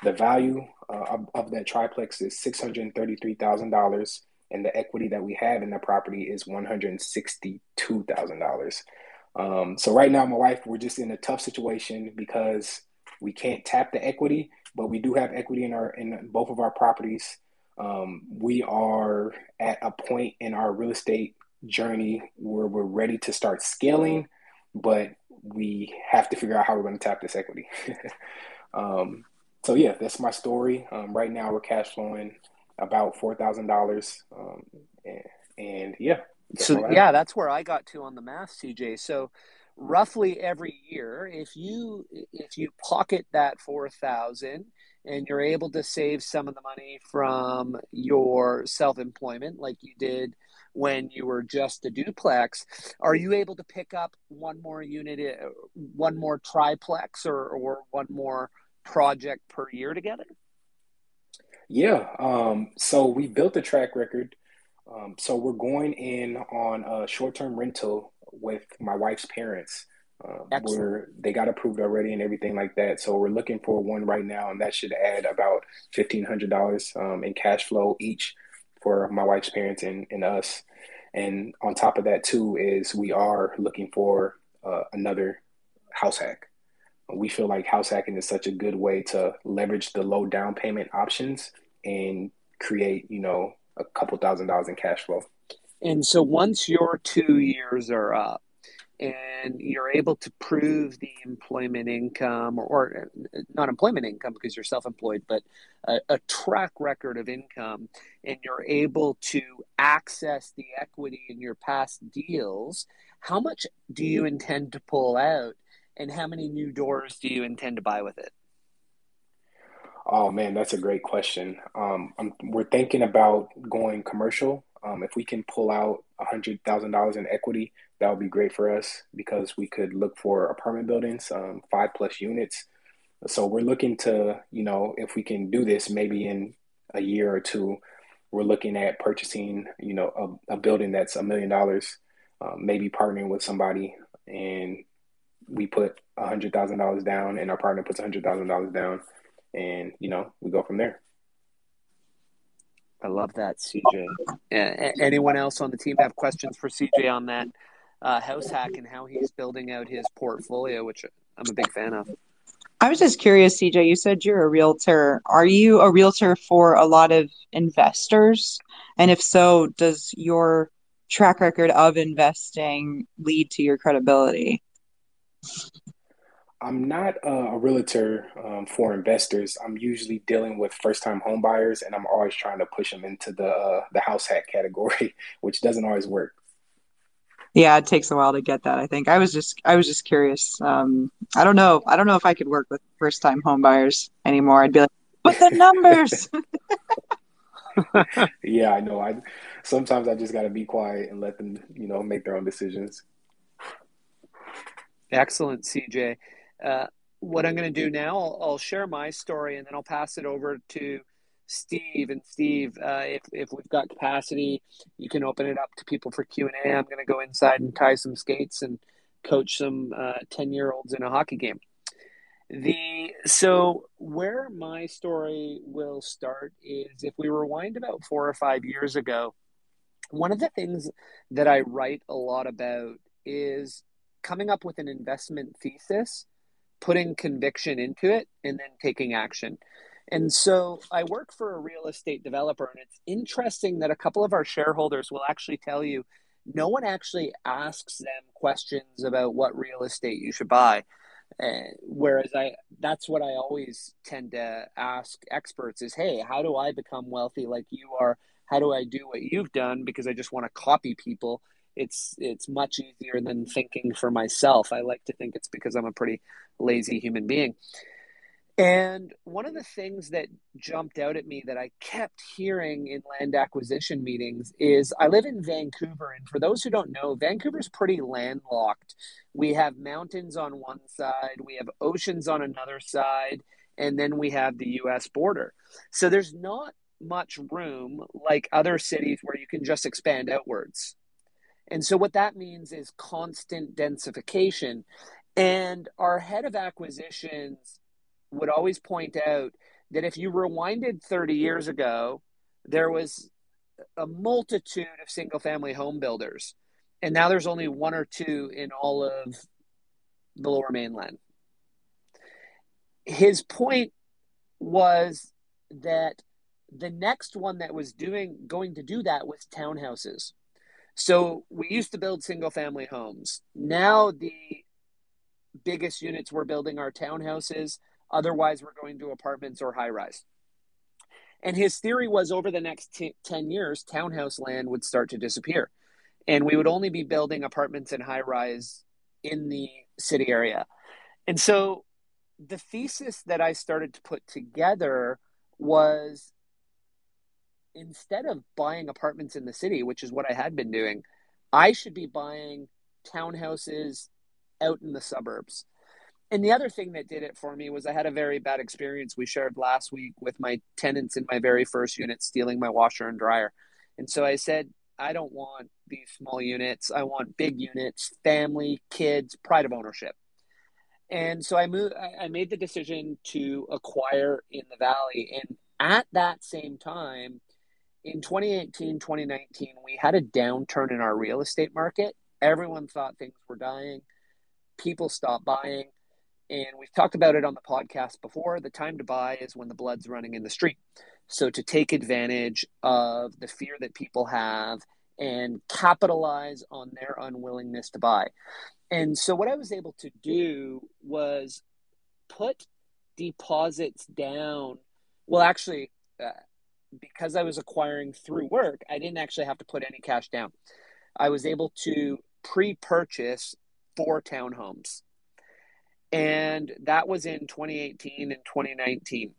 The value uh, of, of, that triplex is $633,000, and the equity that we have in the property is $162,000. Um, so right now, my wife, we're just in a tough situation because we can't tap the equity, but we do have equity in our in both of our properties. Um, we are at a point in our real estate journey where we're ready to start scaling, but we have to figure out how we're going to tap this equity. <laughs> um, so yeah, that's my story. Um, right now, we're cash flowing about four thousand dollars, um, and, and yeah. So yeah, that's where I got to on the math, CJ. So roughly every year, if you if you pocket that four thousand and you're able to save some of the money from your self employment, like you did when you were just a duplex. Are you able to pick up one more unit, uh, one more triplex, or, or one more project per year together? Yeah. Um, so we built a track record. Um, so we're going in on a short term rental with my wife's parents. Um, where they got approved already and everything like that. So we're looking for one right now, and that should add about fifteen hundred dollars um, in cash flow each for my wife's parents and, and us. And on top of that, too, is we are looking for uh, another house hack. We feel like house hacking is such a good way to leverage the low down payment options and create, you know, a couple thousand dollars in cash flow. And so once your two years are up, and you're able to prove the employment income or, or not employment income because you're self-employed but a, a, track record of income and you're able to access the equity in your past deals how much do you intend to pull out and how many new doors do you intend to buy with it? Oh man that's a great question. Um, we're thinking about going commercial. Um, if we can pull out $100000 in equity that would be great for us because we could look for apartment buildings, um, five plus units. So we're looking to, you know, if we can do this, maybe in a year or two, we're looking at purchasing, you know, a, a building that's a million dollars, um, maybe partnering with somebody, and we put a hundred thousand dollars down, and our partner puts a hundred thousand dollars down, and you know, we go from there. I love that, CJ. Anyone else on the team have questions for CJ on that? Uh, house hack and how he's building out his portfolio, which I'm a big fan of. I was just curious, CJ. You said you're a realtor. Are you a realtor for a lot of investors? And if so, does your track record of investing lead to your credibility? I'm not a realtor um, for investors. I'm usually dealing with first-time homebuyers, and I'm always trying to push them into the uh, the house hack category, <laughs> which doesn't always work. Yeah, it takes a while to get that. I think I was just I was just curious. Um, I don't know. I don't know if I could work with first-time home buyers anymore. I'd be like, "What the numbers?" <laughs> <laughs> yeah, I know. I sometimes I just got to be quiet and let them, you know, make their own decisions. Excellent, CJ. Uh, what I'm going to do now, I'll, I'll, share my story and then I'll pass it over to Steve. And Steve, uh, if, if we've got capacity, you can open it up to people for Q and A. I'm going to go inside and tie some skates and coach some ten uh, year olds in a hockey game. The so where my story will start is if we rewind about four or five years ago. One of the things that I write a lot about is coming up with an investment thesis putting conviction into it and then taking action. And so I work for a real estate developer, and it's interesting that a couple of our shareholders will actually tell you no one actually asks them questions about what real estate you should buy. Uh, whereas I, that's what I always tend to ask experts is, hey, how do I become wealthy like you are? How do I do what you've done? Because I just want to copy people it's it's much easier than thinking for myself. I like to think it's because I'm a pretty lazy human being. And one of mm-hmm. the things that jumped out at me that I kept hearing in land acquisition meetings is I live in Vancouver. And for those who don't know, Vancouver's pretty landlocked. We have mountains on one side, we have oceans on another side, and then we have the US border. So there's not much room like other cities where you can just expand outwards. And so what that means is constant densification. And our head of acquisitions would always point out that if you rewinded 30 years ago, there was a multitude of single family home builders. And now there's only one or two in all of the lower mainland. His point was that the next one that was doing going to do that was townhouses. So we used to build single family homes. Now the biggest units we're building are townhouses. Otherwise, we're going to apartments or high rise. And his theory was over the next t- 10 years, townhouse land would start to disappear. And we would only be building apartments and high rise in the city area. And so the thesis that I started to put together was instead of buying apartments in the city, which is what I had been doing, I should be buying townhouses out in the suburbs. And the other thing that did it for me was I had a very bad experience we shared last week with my tenants in my very first unit stealing my washer and dryer. And so I said, I don't want these small units. I want big units, family, kids, pride of ownership. And so I moved I made the decision to acquire in the valley and at that same time in 2018, 2019, we had a downturn in our real estate market. Everyone thought things were dying. People stopped buying. And we've talked about it on the podcast before. The time to buy is when the blood's running in the street. So, to take advantage of the fear that people have and capitalize on their unwillingness to buy. And so, what I was able to do was put deposits down. Well, actually, uh, because I was acquiring through work, I didn't actually have to put any cash down. I was able to pre purchase four townhomes. And that was in 2018 and 2019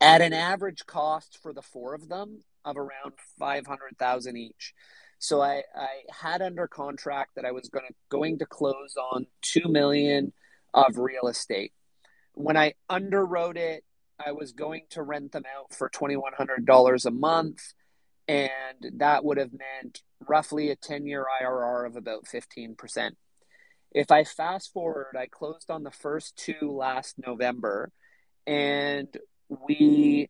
at an average cost for the four of them of around 500,000 each. So I, I had under contract that I was going to going to close on 2 million of real estate. When I underwrote it I was going to rent them out for $2,100 a month. And that would have meant roughly a 10 year IRR of about 15%. If I fast forward, I closed on the first two last November and we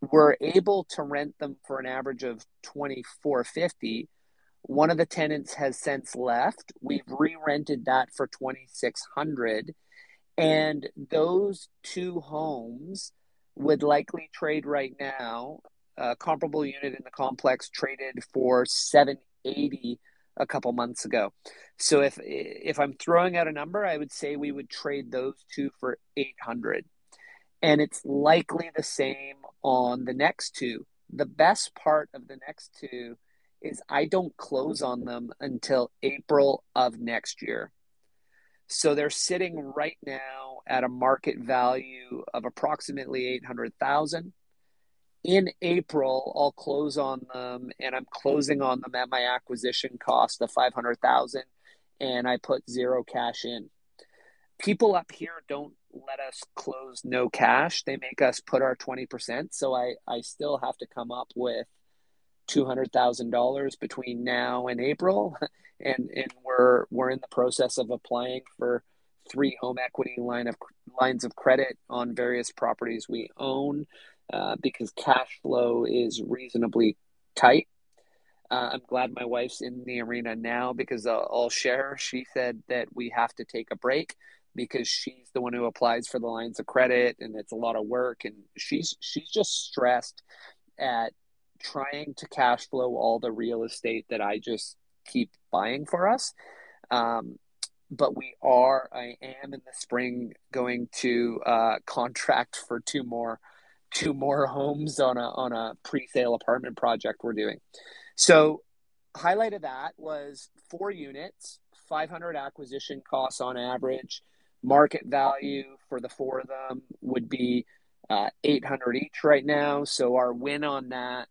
were able to rent them for an average of 2450 one of the tenants has since left. We've re-rented that for 2600 and those two homes would likely trade right now. A comparable unit in the complex traded for 780 a couple months ago. So if if I'm throwing out a number, I would say we would trade those two for 800. And it's likely the same on the next two. The best part of the next two is I don't close on them until April of next year. So they're sitting right now at a market value of approximately 800,000 in April, I'll close on them, and I'm closing on them at my acquisition cost of five hundred thousand, and I put zero cash in. People up here don't let us close no cash; they make us put our twenty percent. So I I still have to come up with two hundred thousand dollars between now and April, <laughs> and and we're we're in the process of applying for three home equity line of lines of credit on various properties we own uh, because cash flow is reasonably tight. Uh, I'm glad my wife's in the arena now because I'll, I'll share. She said that we have to take a break because she's the one who applies for the lines of credit and it's a lot of work and she's she's just stressed at trying to cash flow all the real estate that I just keep buying for us. Um, but we are, I am in the spring going to uh, contract for two more two more homes on a on a pre-sale apartment project we're doing. So highlight of that was four units, 500 acquisition costs on average. Market value for the four of them would be uh, 800 each right now. So our win on that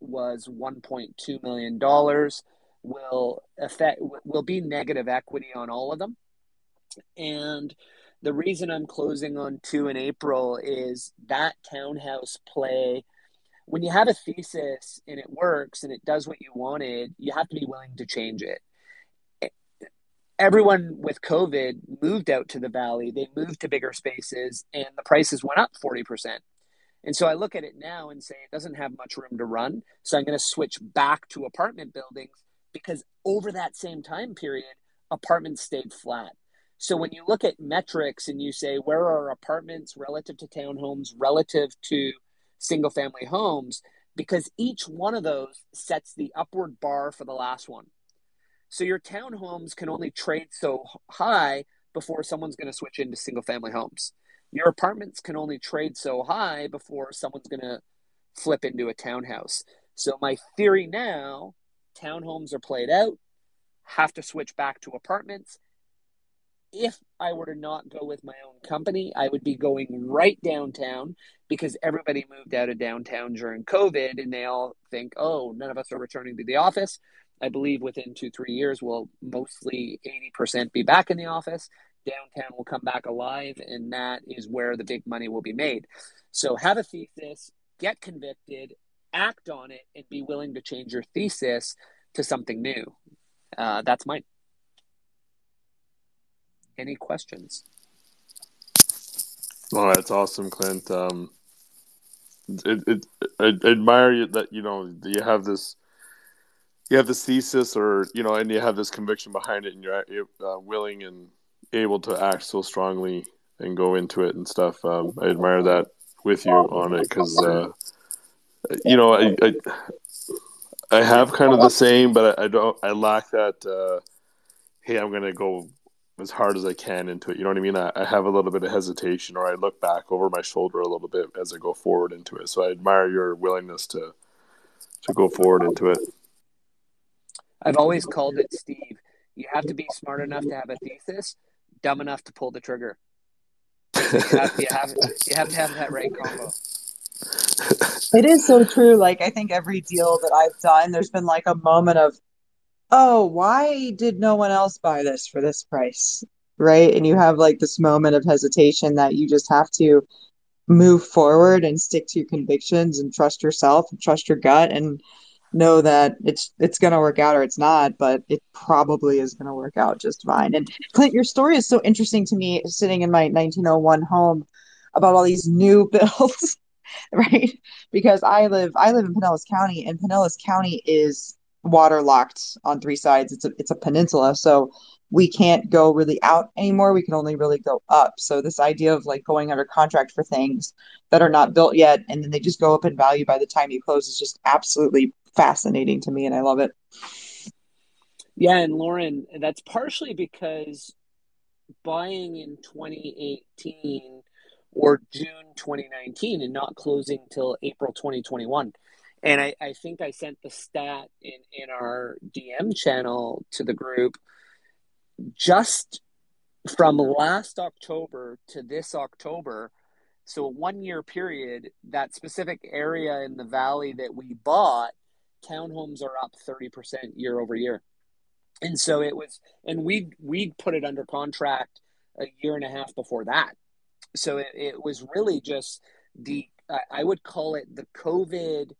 was 1.2 million dollars. Will affect will be negative equity on all of them, and the reason I'm closing on two in April is that townhouse play. When you have a thesis and it works and it does what you wanted, you have to be willing to change it. Everyone with COVID moved out to the valley, they moved to bigger spaces, and the prices went up 40%. And so I look at it now and say it doesn't have much room to run. So I'm going to switch back to apartment buildings because over that same time period, apartments stayed flat. So when you look at metrics and you say where are apartments relative to townhomes, relative to single family homes, because each one of those sets the upward bar for the last one. So your townhomes can only trade so high before someone's going to switch into single family homes. Your apartments can only trade so high before someone's going to flip into a townhouse. So my theory now, townhomes are played out, have to switch back to apartments if I were to not go with my own company, I would be going right downtown because everybody moved out of downtown during COVID and they all think, oh, none of us are returning to the office. I believe within two, three years, we'll mostly 80% be back in the office. Downtown will come back alive, and that is where the big money will be made. So have a thesis, get convicted, act on it, and be willing to change your thesis to something new. Uh, that's mine. Any questions? Well, that's awesome, Clint. Um, it, it, I admire you that you know you have this, you have this thesis, or you know, and you have this conviction behind it, and you're, uh, willing and able to act so strongly and go into it and stuff. Um, I admire that with you on it because, uh, you know, I, I, I have kind of the same, but I, I don't. I lack that. Uh, hey, I'm gonna go as hard as I can into it. You know what I mean? I, I, have a little bit of hesitation, or I look back over my shoulder a little bit as I go forward into it. So I admire your willingness to to go forward into it. I've always called it, Steve. You have to be smart enough to have a thesis, dumb enough to pull the trigger. You have, you have, you have to have that right combo. It is so true. Like I think every deal that I've done, there's been like a moment of oh, why did no one else buy this for this price? Right. And you have like this moment of hesitation that you just have to move forward and stick to your convictions and trust yourself and trust your gut and know that it's it's going to work out or it's not but it probably is going to work out just fine and clint your story is so interesting to me sitting in my 1901 home about all these new <laughs> builds right because i live i live in pinellas county and pinellas county is waterlocked on three sides. It's a it's a peninsula, so we can't go really out anymore. We can only really go up. So this idea of like going under contract for things that are not built yet and then they just go up in value by the time you close is just absolutely fascinating to me and I love it. Yeah, and Lauren, that's partially because buying in 2018 or June 2019 and not closing till April 2021. And I, I think I sent the stat in, in our DM channel to the group just from last October to this October. So, a one year period, that specific area in the valley that we bought, townhomes are up 30% year over year. And so it was, and we we put it under contract a year and a half before that. So it, it was really just the, I would call it the COVID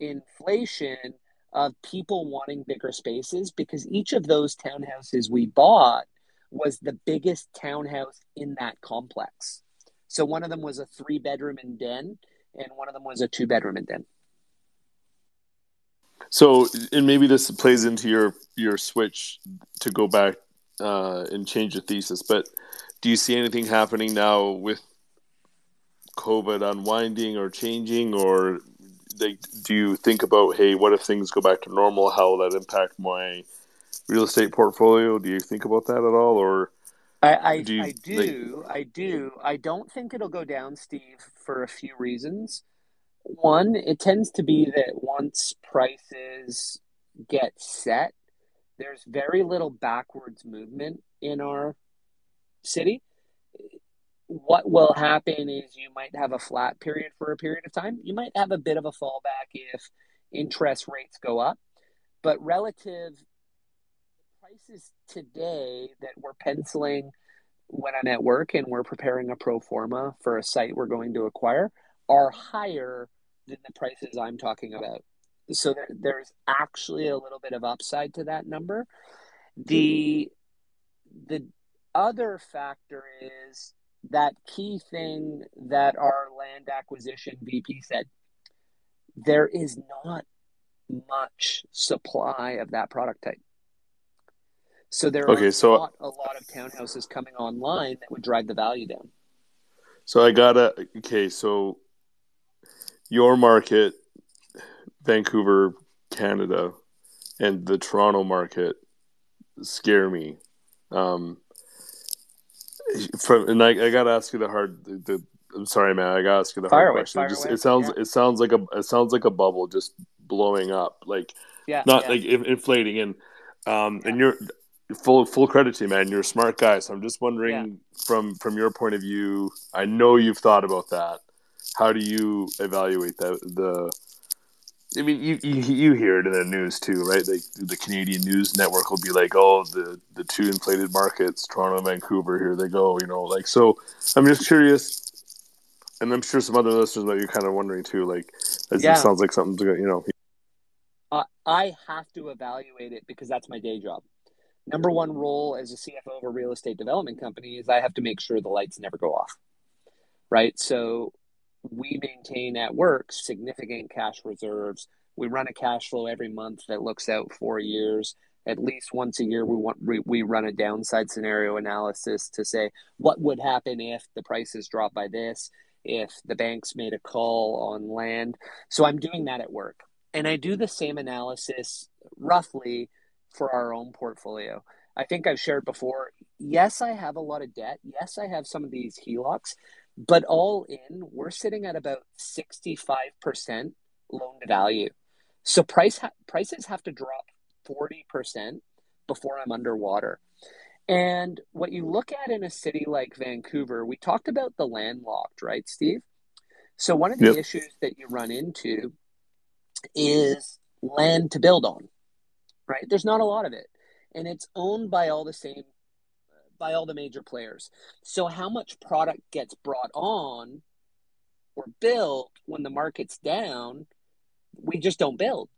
inflation of people wanting bigger spaces because each of those townhouses we bought was the biggest townhouse in that complex. So one of them was a three bedroom and den, and one of them was a two bedroom and den. So, and maybe this plays into your your switch to go back uh, and change the thesis. But do you see anything happening now with COVID unwinding or changing, or like, do you think about, hey, what if things go back to normal? How will that impact my real estate portfolio? Do you think about that at all, or? I, I do, you, I do, like... I do. I don't think it'll go down, Steve, for a few reasons. One, it tends to be that once prices get set, there's very little backwards movement in our city. What will happen is you might have a flat period for a period of time. You might have a bit of a fallback if interest rates go up, but relative prices today that we're penciling when I'm at work and we're preparing a pro forma for a site we're going to acquire are higher than the prices I'm talking about. So there, there's actually a little bit of upside to that number. The the other factor is that key thing that our land acquisition VP said. There is not much supply of that product type. So there okay, are so, not a lot of townhouses coming online that would drive the value down. So I gotta okay, so your market, Vancouver, Canada, and the Toronto market scare me. Um, from and I, I gotta ask you the hard. The, the, I'm sorry, man. I gotta ask you the fire hard away, question. It, just, it sounds yeah. it sounds like a it sounds like a bubble just blowing up, like yeah, not yeah. like inflating. And um, yeah. and you're full full credit to you, man. You're a smart guy. So I'm just wondering from from your point of view. I know you've thought about that how do you evaluate that the I mean, you, you, you hear it in the news too, right? Like the Canadian News Network will be like, "Oh, the the two inflated markets, Toronto, and Vancouver. Here they go." You know, like so. I'm just curious, and I'm sure some other listeners might be kind of wondering too. Like, yeah. it sounds like something to you know. Uh, I have to evaluate it because that's my day job. Number one role as a CFO of a real estate development company is I have to make sure the lights never go off. Right. So we maintain at work significant cash reserves. We run a cash flow every month that looks out four years. At least once a year, we want we, we run a downside scenario analysis to say what would happen if the prices drop by this, if the banks made a call on land. So I'm doing that at work, and I do the same analysis roughly for our own portfolio. I think I've shared before. Yes, I have a lot of debt. Yes, I have some of these HELOCs, but all in, we're sitting at about 65% loan to value. So price ha- prices have to drop 40% before I'm underwater. And what you look at in a city like Vancouver, we talked about the landlocked, right, Steve? So one of the yep. issues that you run into is land to build on, right? There's not a lot of it. And it's owned by all the same by all the major players. So how much product gets brought on or built when the market's down, we just don't build.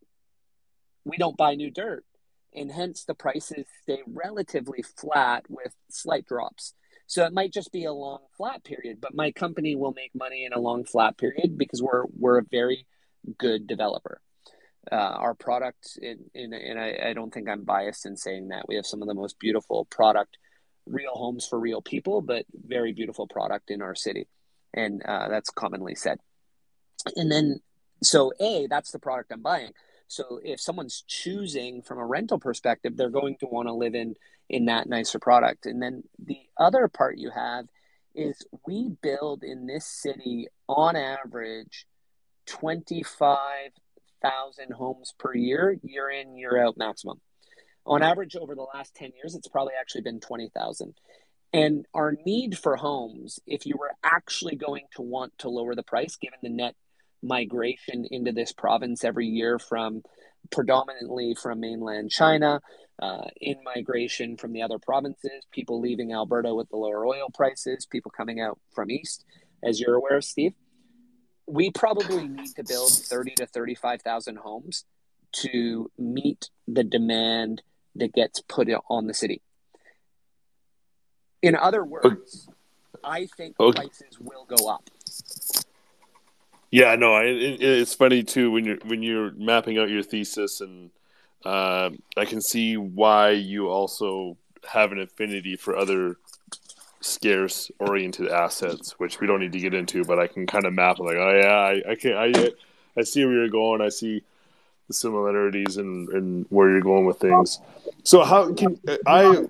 We don't buy new dirt. And hence the prices stay relatively flat with slight drops. So it might just be a long flat period, but my company will make money in a long flat period because we're we're a very good developer. Uh, our product, in, in, and I, I don't think I'm biased in saying that we have some of the most beautiful product real homes for real people, but very beautiful product in our city. And uh, that's commonly said. And then, so A, that's the product I'm buying. So if someone's choosing from a rental perspective, they're going to want to live in in that nicer product. And then the other part you have is we build in this city on average 25,000 homes per year, year in, year out maximum. On average over the last 10 years, it's probably actually been 20,000. And our need for homes, if you were actually going to want to lower the price, given the net migration into this province every year from predominantly from mainland China, uh, in migration from the other provinces, people leaving Alberta with the lower oil prices, people coming out from east, as you're aware, Steve. We probably need to build 30 to 35,000 homes to meet the demand that gets put on the city. In other words, I think okay. prices will go up. Yeah, no, it, it's funny too when you're when you're mapping out your thesis, and uh, I can see why you also have an affinity for other scarce oriented assets, which we don't need to get into, but I can kind of map like, oh yeah, I, I can I I see where you're going. I see the similarities and and where you're going with things. So how can I?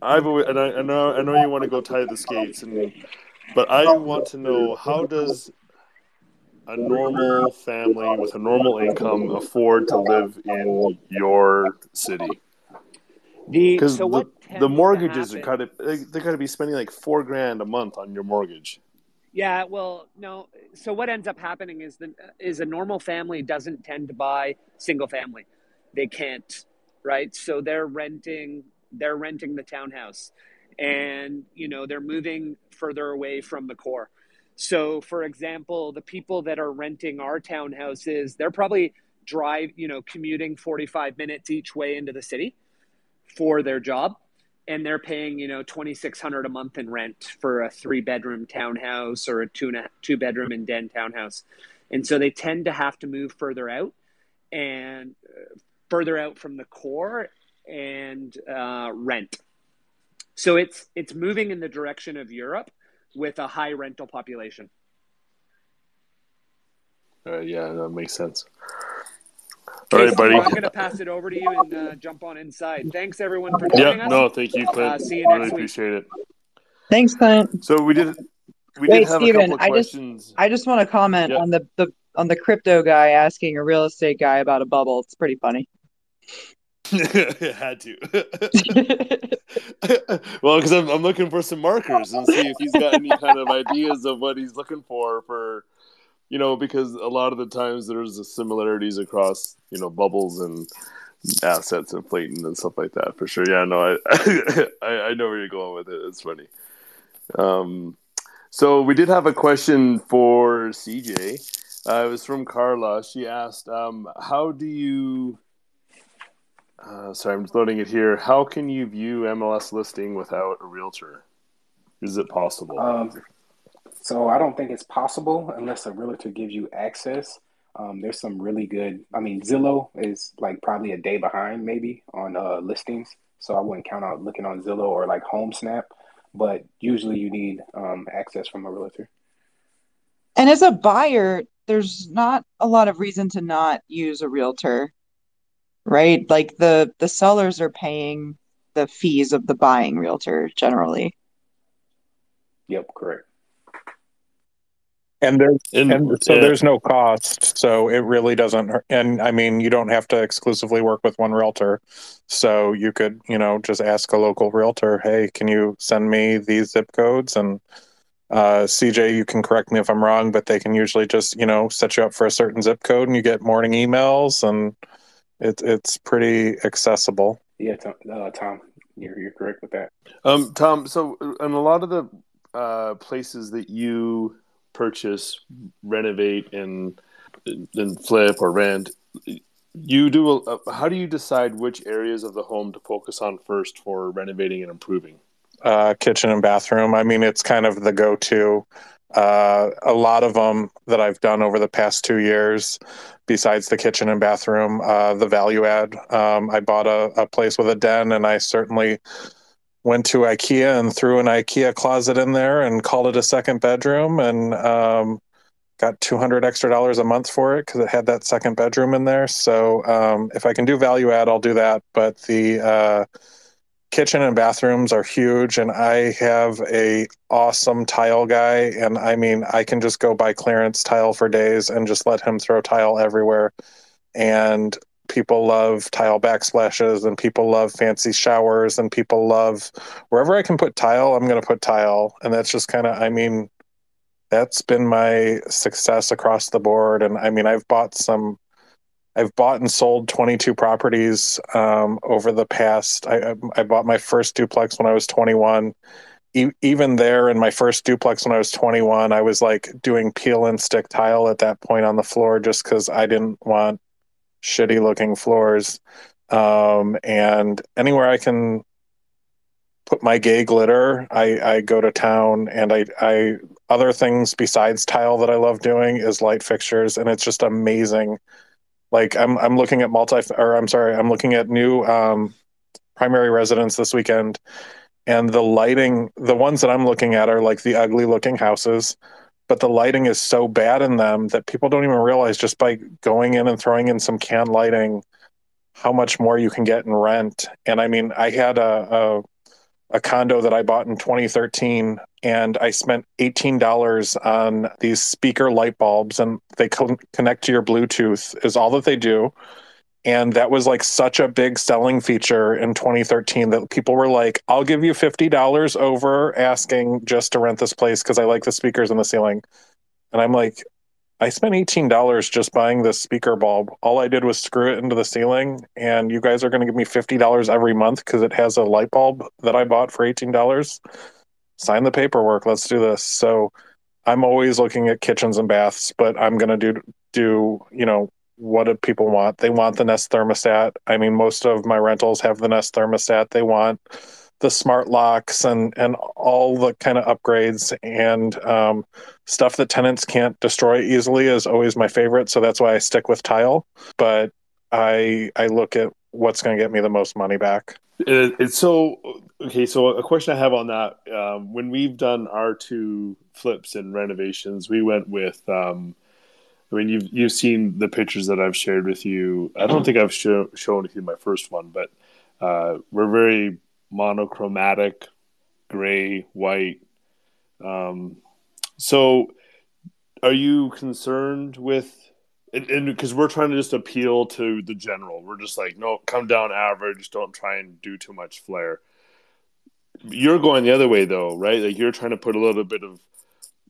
I've and I, I know I know you want to go tie the skates, and but I want to know how does a normal family with a normal income afford to live in your city? Because so the, the mortgages are kind of they're going to be spending like four grand a month on your mortgage. Yeah, well, no. So what ends up happening is the is a normal family doesn't tend to buy single family. They can't, right? So they're renting they're renting the townhouse, and you know they're moving further away from the core. So, for example, the people that are renting our townhouses, they're probably drive, you know, commuting 45 minutes each way into the city for their job. And they're paying, you know, 2600 a month in rent for a three bedroom townhouse or a two, and a, two bedroom and den townhouse. And so they tend to have to move further out and uh, further out from the core and uh, rent. So it's it's moving in the direction of Europe with a high rental population. Uh, yeah, that makes sense. All right, buddy. I'm going to pass it over to you and uh, jump on inside. Thanks, everyone, for joining yeah, us. No, thank you, Clint. Uh, see you really next appreciate it. Thanks, Clint. So we did. We Wait, did have Steven, a couple of I questions. just, I just want to comment yep. on the, the on the crypto guy asking a real estate guy about a bubble. It's pretty funny. <laughs> <laughs> had to. <laughs> well, because I'm, I'm looking for some markers and see if he's got any kind of ideas of what he's looking for for, you know, because a lot of the times there's similarities across, you know, bubbles and assets inflating and stuff like that for sure. Yeah, no, I <laughs> I, I know where you're going with it. It's funny. Um, so we did have a question for CJ. Uh, it was from Carla. She asked, um, "How do you uh, sorry, I'm loading it here. How can you view MLS listing without a realtor? Is it possible? Um, so I don't think it's possible unless a realtor gives you access. Um, there's some really good. I mean, Zillow is like probably a day behind, maybe on uh, listings. So I wouldn't count out looking on Zillow or like HomeSnap. But usually, you need um, access from a realtor. And as a buyer, there's not a lot of reason to not use a realtor right? Like the the sellers are paying the fees of the buying realtor generally. Yep, correct. And there's and so yeah. there's no cost, so it really doesn't. And I mean, you don't have to exclusively work with one realtor, so you could, you know, just ask a local realtor, "Hey, can you send me these zip codes?" And uh, CJ, you can correct me if I'm wrong, but they can usually just, you know, set you up for a certain zip code, and you get morning emails and it, it's pretty accessible. Yeah, Tom, uh, Tom, you're, you're correct with that. Um, Tom, so in a lot of the uh, places that you purchase, renovate, and and flip or rent, you do. A, how do you decide which areas of the home to focus on first for renovating and improving? Uh, kitchen and bathroom. I mean, it's kind of the go-to. Uh, a lot of them that I've done over the past two years, besides the kitchen and bathroom, uh, the value add. Um, I bought a, a, place with a den, and I certainly went to IKEA and threw an IKEA closet in there and called it a second bedroom, and um, got 200 extra dollars a month for it because it had that second bedroom in there. So um, if I can do value add, I'll do that. But the uh, kitchen and bathrooms are huge, and I have a awesome tile guy, and I mean I can just go buy clearance tile for days and just let him throw tile everywhere. And people love tile backsplashes and people love fancy showers and people love wherever I can put tile, I'm going to put tile. And that's just kind of, I mean, that's been my success across the board. And I mean, I've bought some, I've bought and sold 22 properties um, over the past. I, I bought my first duplex when I was 21. E- even there, in my first duplex when I was 21, I was like doing peel and stick tile at that point on the floor just because I didn't want shitty looking floors. Um, and anywhere I can put my gay glitter, I, I go to town and I, I, other things besides tile that I love doing is light fixtures. And it's just amazing. Like I'm, I'm looking at multi, or I'm sorry, I'm looking at new, um, primary residence this weekend and the lighting, the ones that I'm looking at are like the ugly looking houses but the lighting is so bad in them that people don't even realize just by going in and throwing in some can lighting how much more you can get in rent. And I mean, I had a, a, a condo that I bought in 2013 and I spent $18 on these speaker light bulbs and they co- connect to your Bluetooth is all that they do and that was like such a big selling feature in 2013 that people were like i'll give you $50 over asking just to rent this place because i like the speakers in the ceiling. And i'm like i spent $18 just buying this speaker bulb. All i did was screw it into the ceiling and you guys are going to give me $50 every month because it has a light bulb that i bought for $18 sign the paperwork. Let's do this. So i'm always looking at kitchens and baths but i'm going to do do you know what do people want? They want the Nest thermostat. I mean, most of my rentals have the Nest thermostat. They want the smart locks and and all the kind of upgrades and um, stuff that tenants can't destroy easily is always my favorite. So that's why I stick with tile. But I I look at what's going to get me the most money back. It's so okay. So a question I have on that: um, when we've done our two flips and renovations, we went with um, I mean, you've you've seen the pictures that I've shared with you. I don't think I've show, shown you my first one, but uh, we're very monochromatic, gray, white. Um, so, are you concerned with? And because we're trying to just appeal to the general, we're just like, no, come down average. Don't try and do too much flair. You're going the other way, though, right? Like you're trying to put a little bit of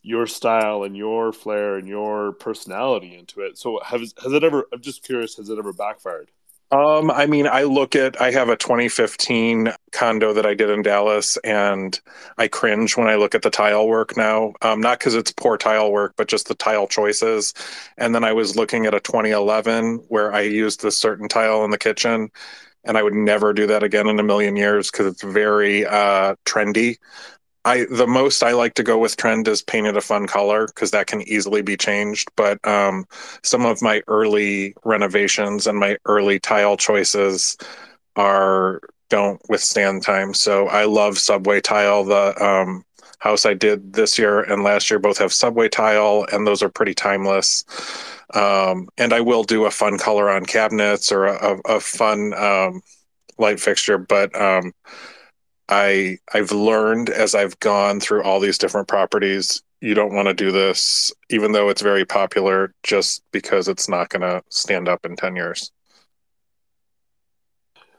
your style and your flair and your personality into it. So has has it ever? I'm just curious. Has it ever backfired? Um, I mean, I look at I have a 2015 condo that I did in Dallas, and I cringe when I look at the tile work now. Um, not because it's poor tile work, but just the tile choices. And then I was looking at a 2011 where I used this certain tile in the kitchen, and I would never do that again in a million years because it's very uh, trendy. I the most I like to go with trend is painted a fun color because that can easily be changed. But um, some of my early renovations and my early tile choices are don't withstand time. So I love subway tile. The um, house I did this year and last year both have subway tile, and those are pretty timeless. Um, and I will do a fun color on cabinets or a, a, a fun um, light fixture, but um, I I've learned as I've gone through all these different properties, you don't want to do this, even though it's very popular, just because it's not going to stand up in ten years.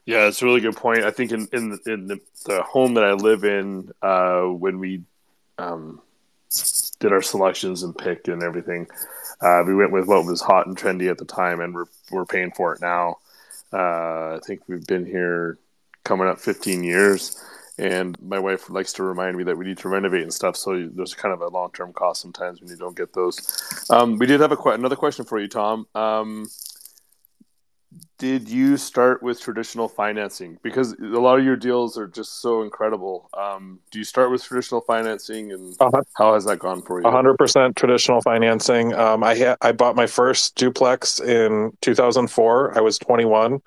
Yeah, it's a really good point. I think in in, in the, the home that I live in, uh, when we um, did our selections and pick and everything, uh, we went with what was hot and trendy at the time, and we're we're paying for it now. Uh, I think we've been here coming up 15 years and my wife likes to remind me that we need to renovate and stuff. So there's kind of a long term cost sometimes when you don't get those. Um, we did have a qu- another question for you, Tom. Um, did you start with traditional financing? Because a lot of your deals are just so incredible. Um, do you start with traditional financing, and uh-huh. how has that gone for you? 100% traditional financing. Um, I ha- I bought my first duplex in 2004. I was 21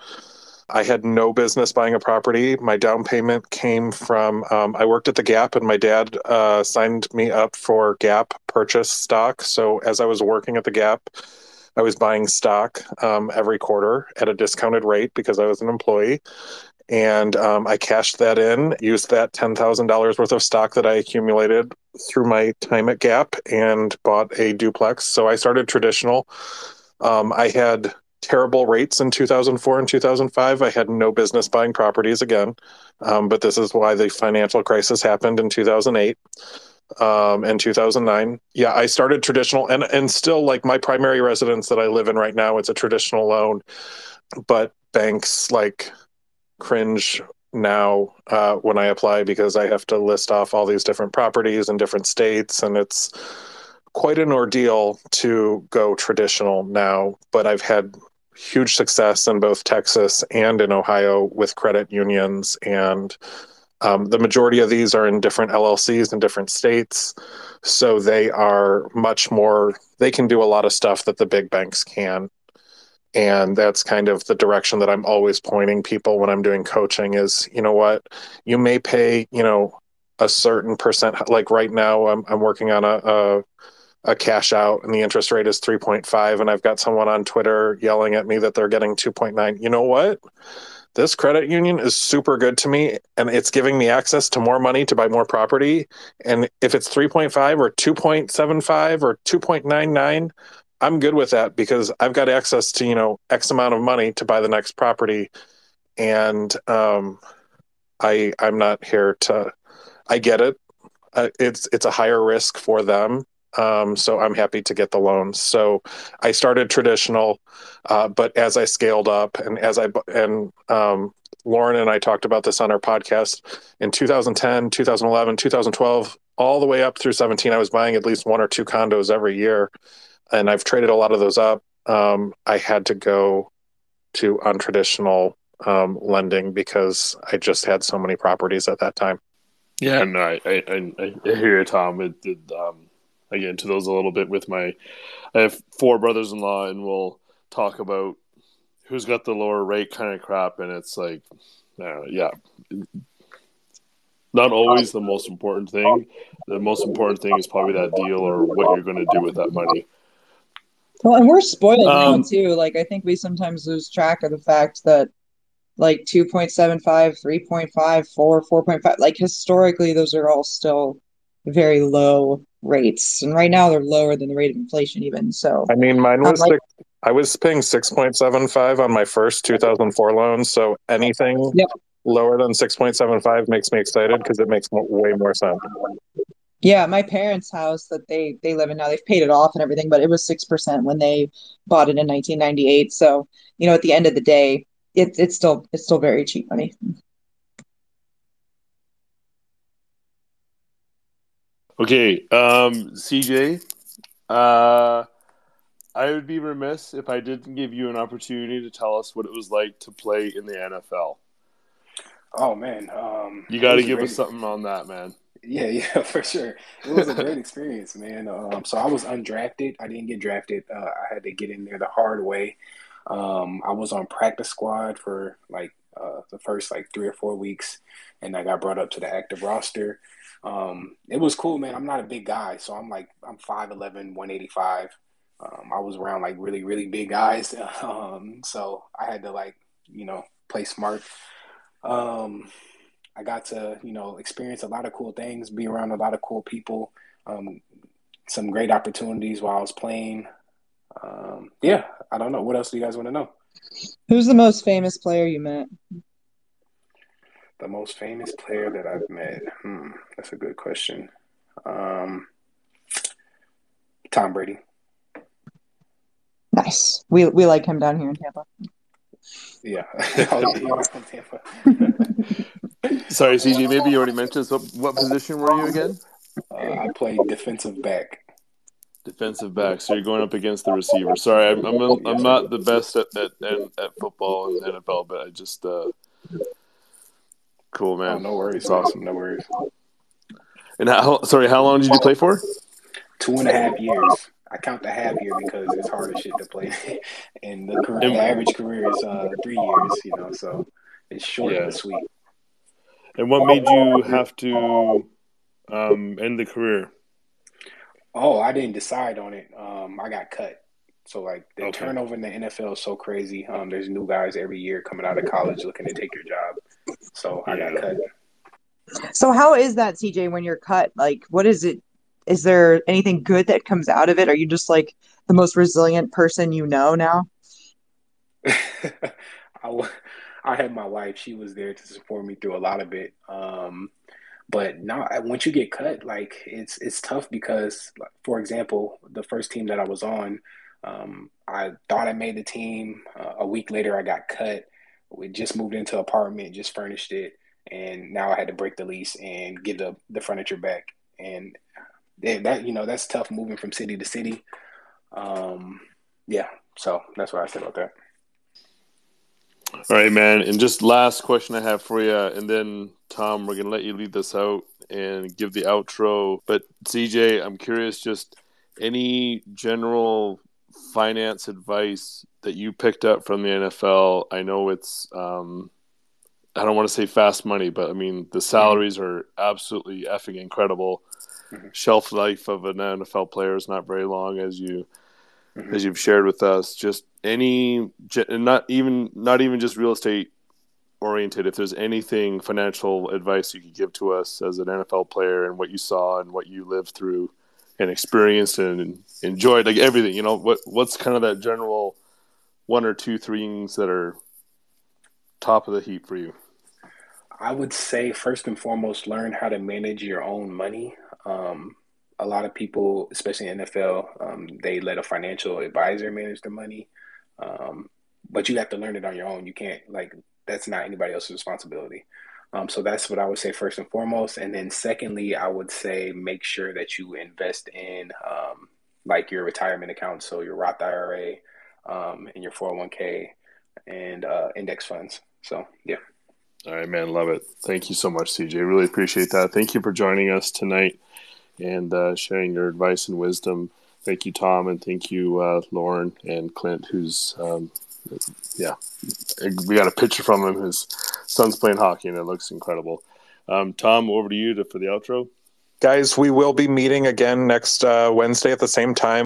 I had no business buying a property. My down payment came from um, I worked at the Gap, and my dad uh, signed me up for Gap purchase stock. So as I was working at the Gap, I was buying stock um, every quarter at a discounted rate because I was an employee. And um, I cashed that in, used that $10,000 worth of stock that I accumulated through my time at Gap and bought a duplex. So I started traditional. Um, I had terrible rates in 2004 and 2005. I had no business buying properties again. Um, but this is why the financial crisis happened in 2008 um, and 2009. Yeah, I started traditional and, and still like my primary residence that I live in right now, it's a traditional loan. But banks like cringe now uh, when I apply because I have to list off all these different properties in different states, and it's quite an ordeal to go traditional now. But I've had huge success in both Texas and in Ohio with credit unions, and um, the majority of these are in different LLCs in different states. So they are much more, they can do a lot of stuff that the big banks can. And that's kind of the direction that i'm always pointing people when i'm doing coaching is you know what? You may pay you know a certain percent like right now i'm, I'm working on a, a, a cash out and the interest rate is 3.5 and i've got someone on twitter yelling at me that they're getting 2.9 you know what this credit union is super good to me and it's giving me access to more money to buy more property and if it's 3.5 or 2.75 or 2.99 I'm good with that because I've got access to you know X amount of money to buy the next property, and um, I I'm not here to. I get it. Uh, it's it's a higher risk for them, um, so I'm happy to get the loans. So I started traditional, uh, but as I scaled up and as I and um, Lauren and I talked about this on our podcast in 2010, 2011, 2012, all the way up through 17. I was buying at least one or two condos every year and I've traded a lot of those up. Um, I had to go to untraditional um, lending because I just had so many properties at that time. Yeah, no, I, I, I, hear you, Tom. It, it, um, I get into those a little bit with my. I have four brothers-in-law, and we'll talk about who's got the lower rate kind of crap, and it's like, uh, yeah, not always the most important thing. The most important thing is probably that deal or what you're going to do with that money. Well, and we're spoiled um, now too. Like I think we sometimes lose track of the fact that like 2.75, 3.5, 4, 4.5, like historically those are all still very low rates. And right now they're lower than the rate of inflation even. So I mean mine um, was like, six, I was paying 6.75 on my first 2004 loan, so anything yep. lower than 6.75 makes me excited because it makes way more sense. Yeah, my parents' house that they they live in now, they've paid it off and everything, but it was six percent when they bought it in 1998. So you know, at the end of the day, it, it's still it's still very cheap money. Okay, um, CJ, uh, I would be remiss if I didn't give you an opportunity to tell us what it was like to play in the NFL. Oh man, um, you got to give us something on that, man. Yeah, <laughs> yeah, for sure. It was a great experience, man. Um, so I was undrafted. I didn't get drafted. Uh, I had to get in there the hard way. Um, I was on practice squad for like uh, the first like three or four weeks, and I got brought up to the active roster. Um, it was cool, man. I'm not a big guy, so I'm like I'm 5'11", 185. Um, I was around like really, really big guys, <laughs> um, so I had to like you know play smart. Um, I got to, you know, experience a lot of cool things, be around a lot of cool people, um, some great opportunities while I was playing. Um, yeah, I don't know. What else do you guys want to know? Who's the most famous player you met? The most famous player that I've met. Hmm, that's a good question. Um, Tom Brady. Nice. We we like him down here in Tampa. Yeah. <laughs> oh, <laughs> Sorry, CJ. Maybe you already mentioned. So, what position were you again? Uh, I played defensive back. Defensive back. So you're going up against the receiver. Sorry, I'm I'm, a, I'm not the best at, at at football and NFL, but I just uh, cool man. Oh, no worries. It's awesome. <laughs> No worries. And how? Sorry, how long did you play for? Two and a half years. I count the half year because it's hard as shit to play, <laughs> and the, career, the average career is uh, three years. You know, so it's short yeah. but sweet. And what made you have to um, end the career? Oh, I didn't decide on it. Um, I got cut. So like the okay. turnover in the NFL is so crazy. Um, there's new guys every year coming out of college looking to take your job. So I got cut. So how is that, CJ? When you're cut, like, what is it? Is there anything good that comes out of it? Are you just like the most resilient person you know now? <laughs> I, I had my wife; she was there to support me through a lot of it. Um, but now, once you get cut, like it's it's tough because, for example, the first team that I was on, um, I thought I made the team. Uh, a week later, I got cut. We just moved into apartment, just furnished it, and now I had to break the lease and give the the furniture back. And that you know that's tough moving from city to city. Um, yeah, so that's what I said about that. All right, man. And just last question I have for you, and then Tom, we're gonna let you lead this out and give the outro. But CJ, I'm curious, just any general finance advice that you picked up from the NFL? I know it's um, I don't want to say fast money, but I mean the salaries are absolutely effing incredible. Mm-hmm. Shelf life of an NFL player is not very long, as you mm-hmm. as you've shared with us. Just any, not even not even just real estate oriented. If there's anything financial advice you could give to us as an NFL player and what you saw and what you lived through and experienced and enjoyed, like everything, you know, what what's kind of that general one or two things that are top of the heap for you? I would say first and foremost, learn how to manage your own money. Um, a lot of people, especially in NFL, um, they let a financial advisor manage their money, um, but you have to learn it on your own. You can't like that's not anybody else's responsibility. Um, so that's what I would say first and foremost, and then secondly, I would say make sure that you invest in um, like your retirement account, so your Roth IRA um, and your 401k and uh, index funds. So yeah. All right, man. Love it. Thank you so much, CJ. Really appreciate that. Thank you for joining us tonight and uh, sharing your advice and wisdom. Thank you, Tom, and thank you, uh, Lauren and Clint, who's, um, yeah, we got a picture from him. His son's playing hockey, and it looks incredible. Um, Tom, over to you to, for the outro. Guys, we will be meeting again next uh, Wednesday at the same time.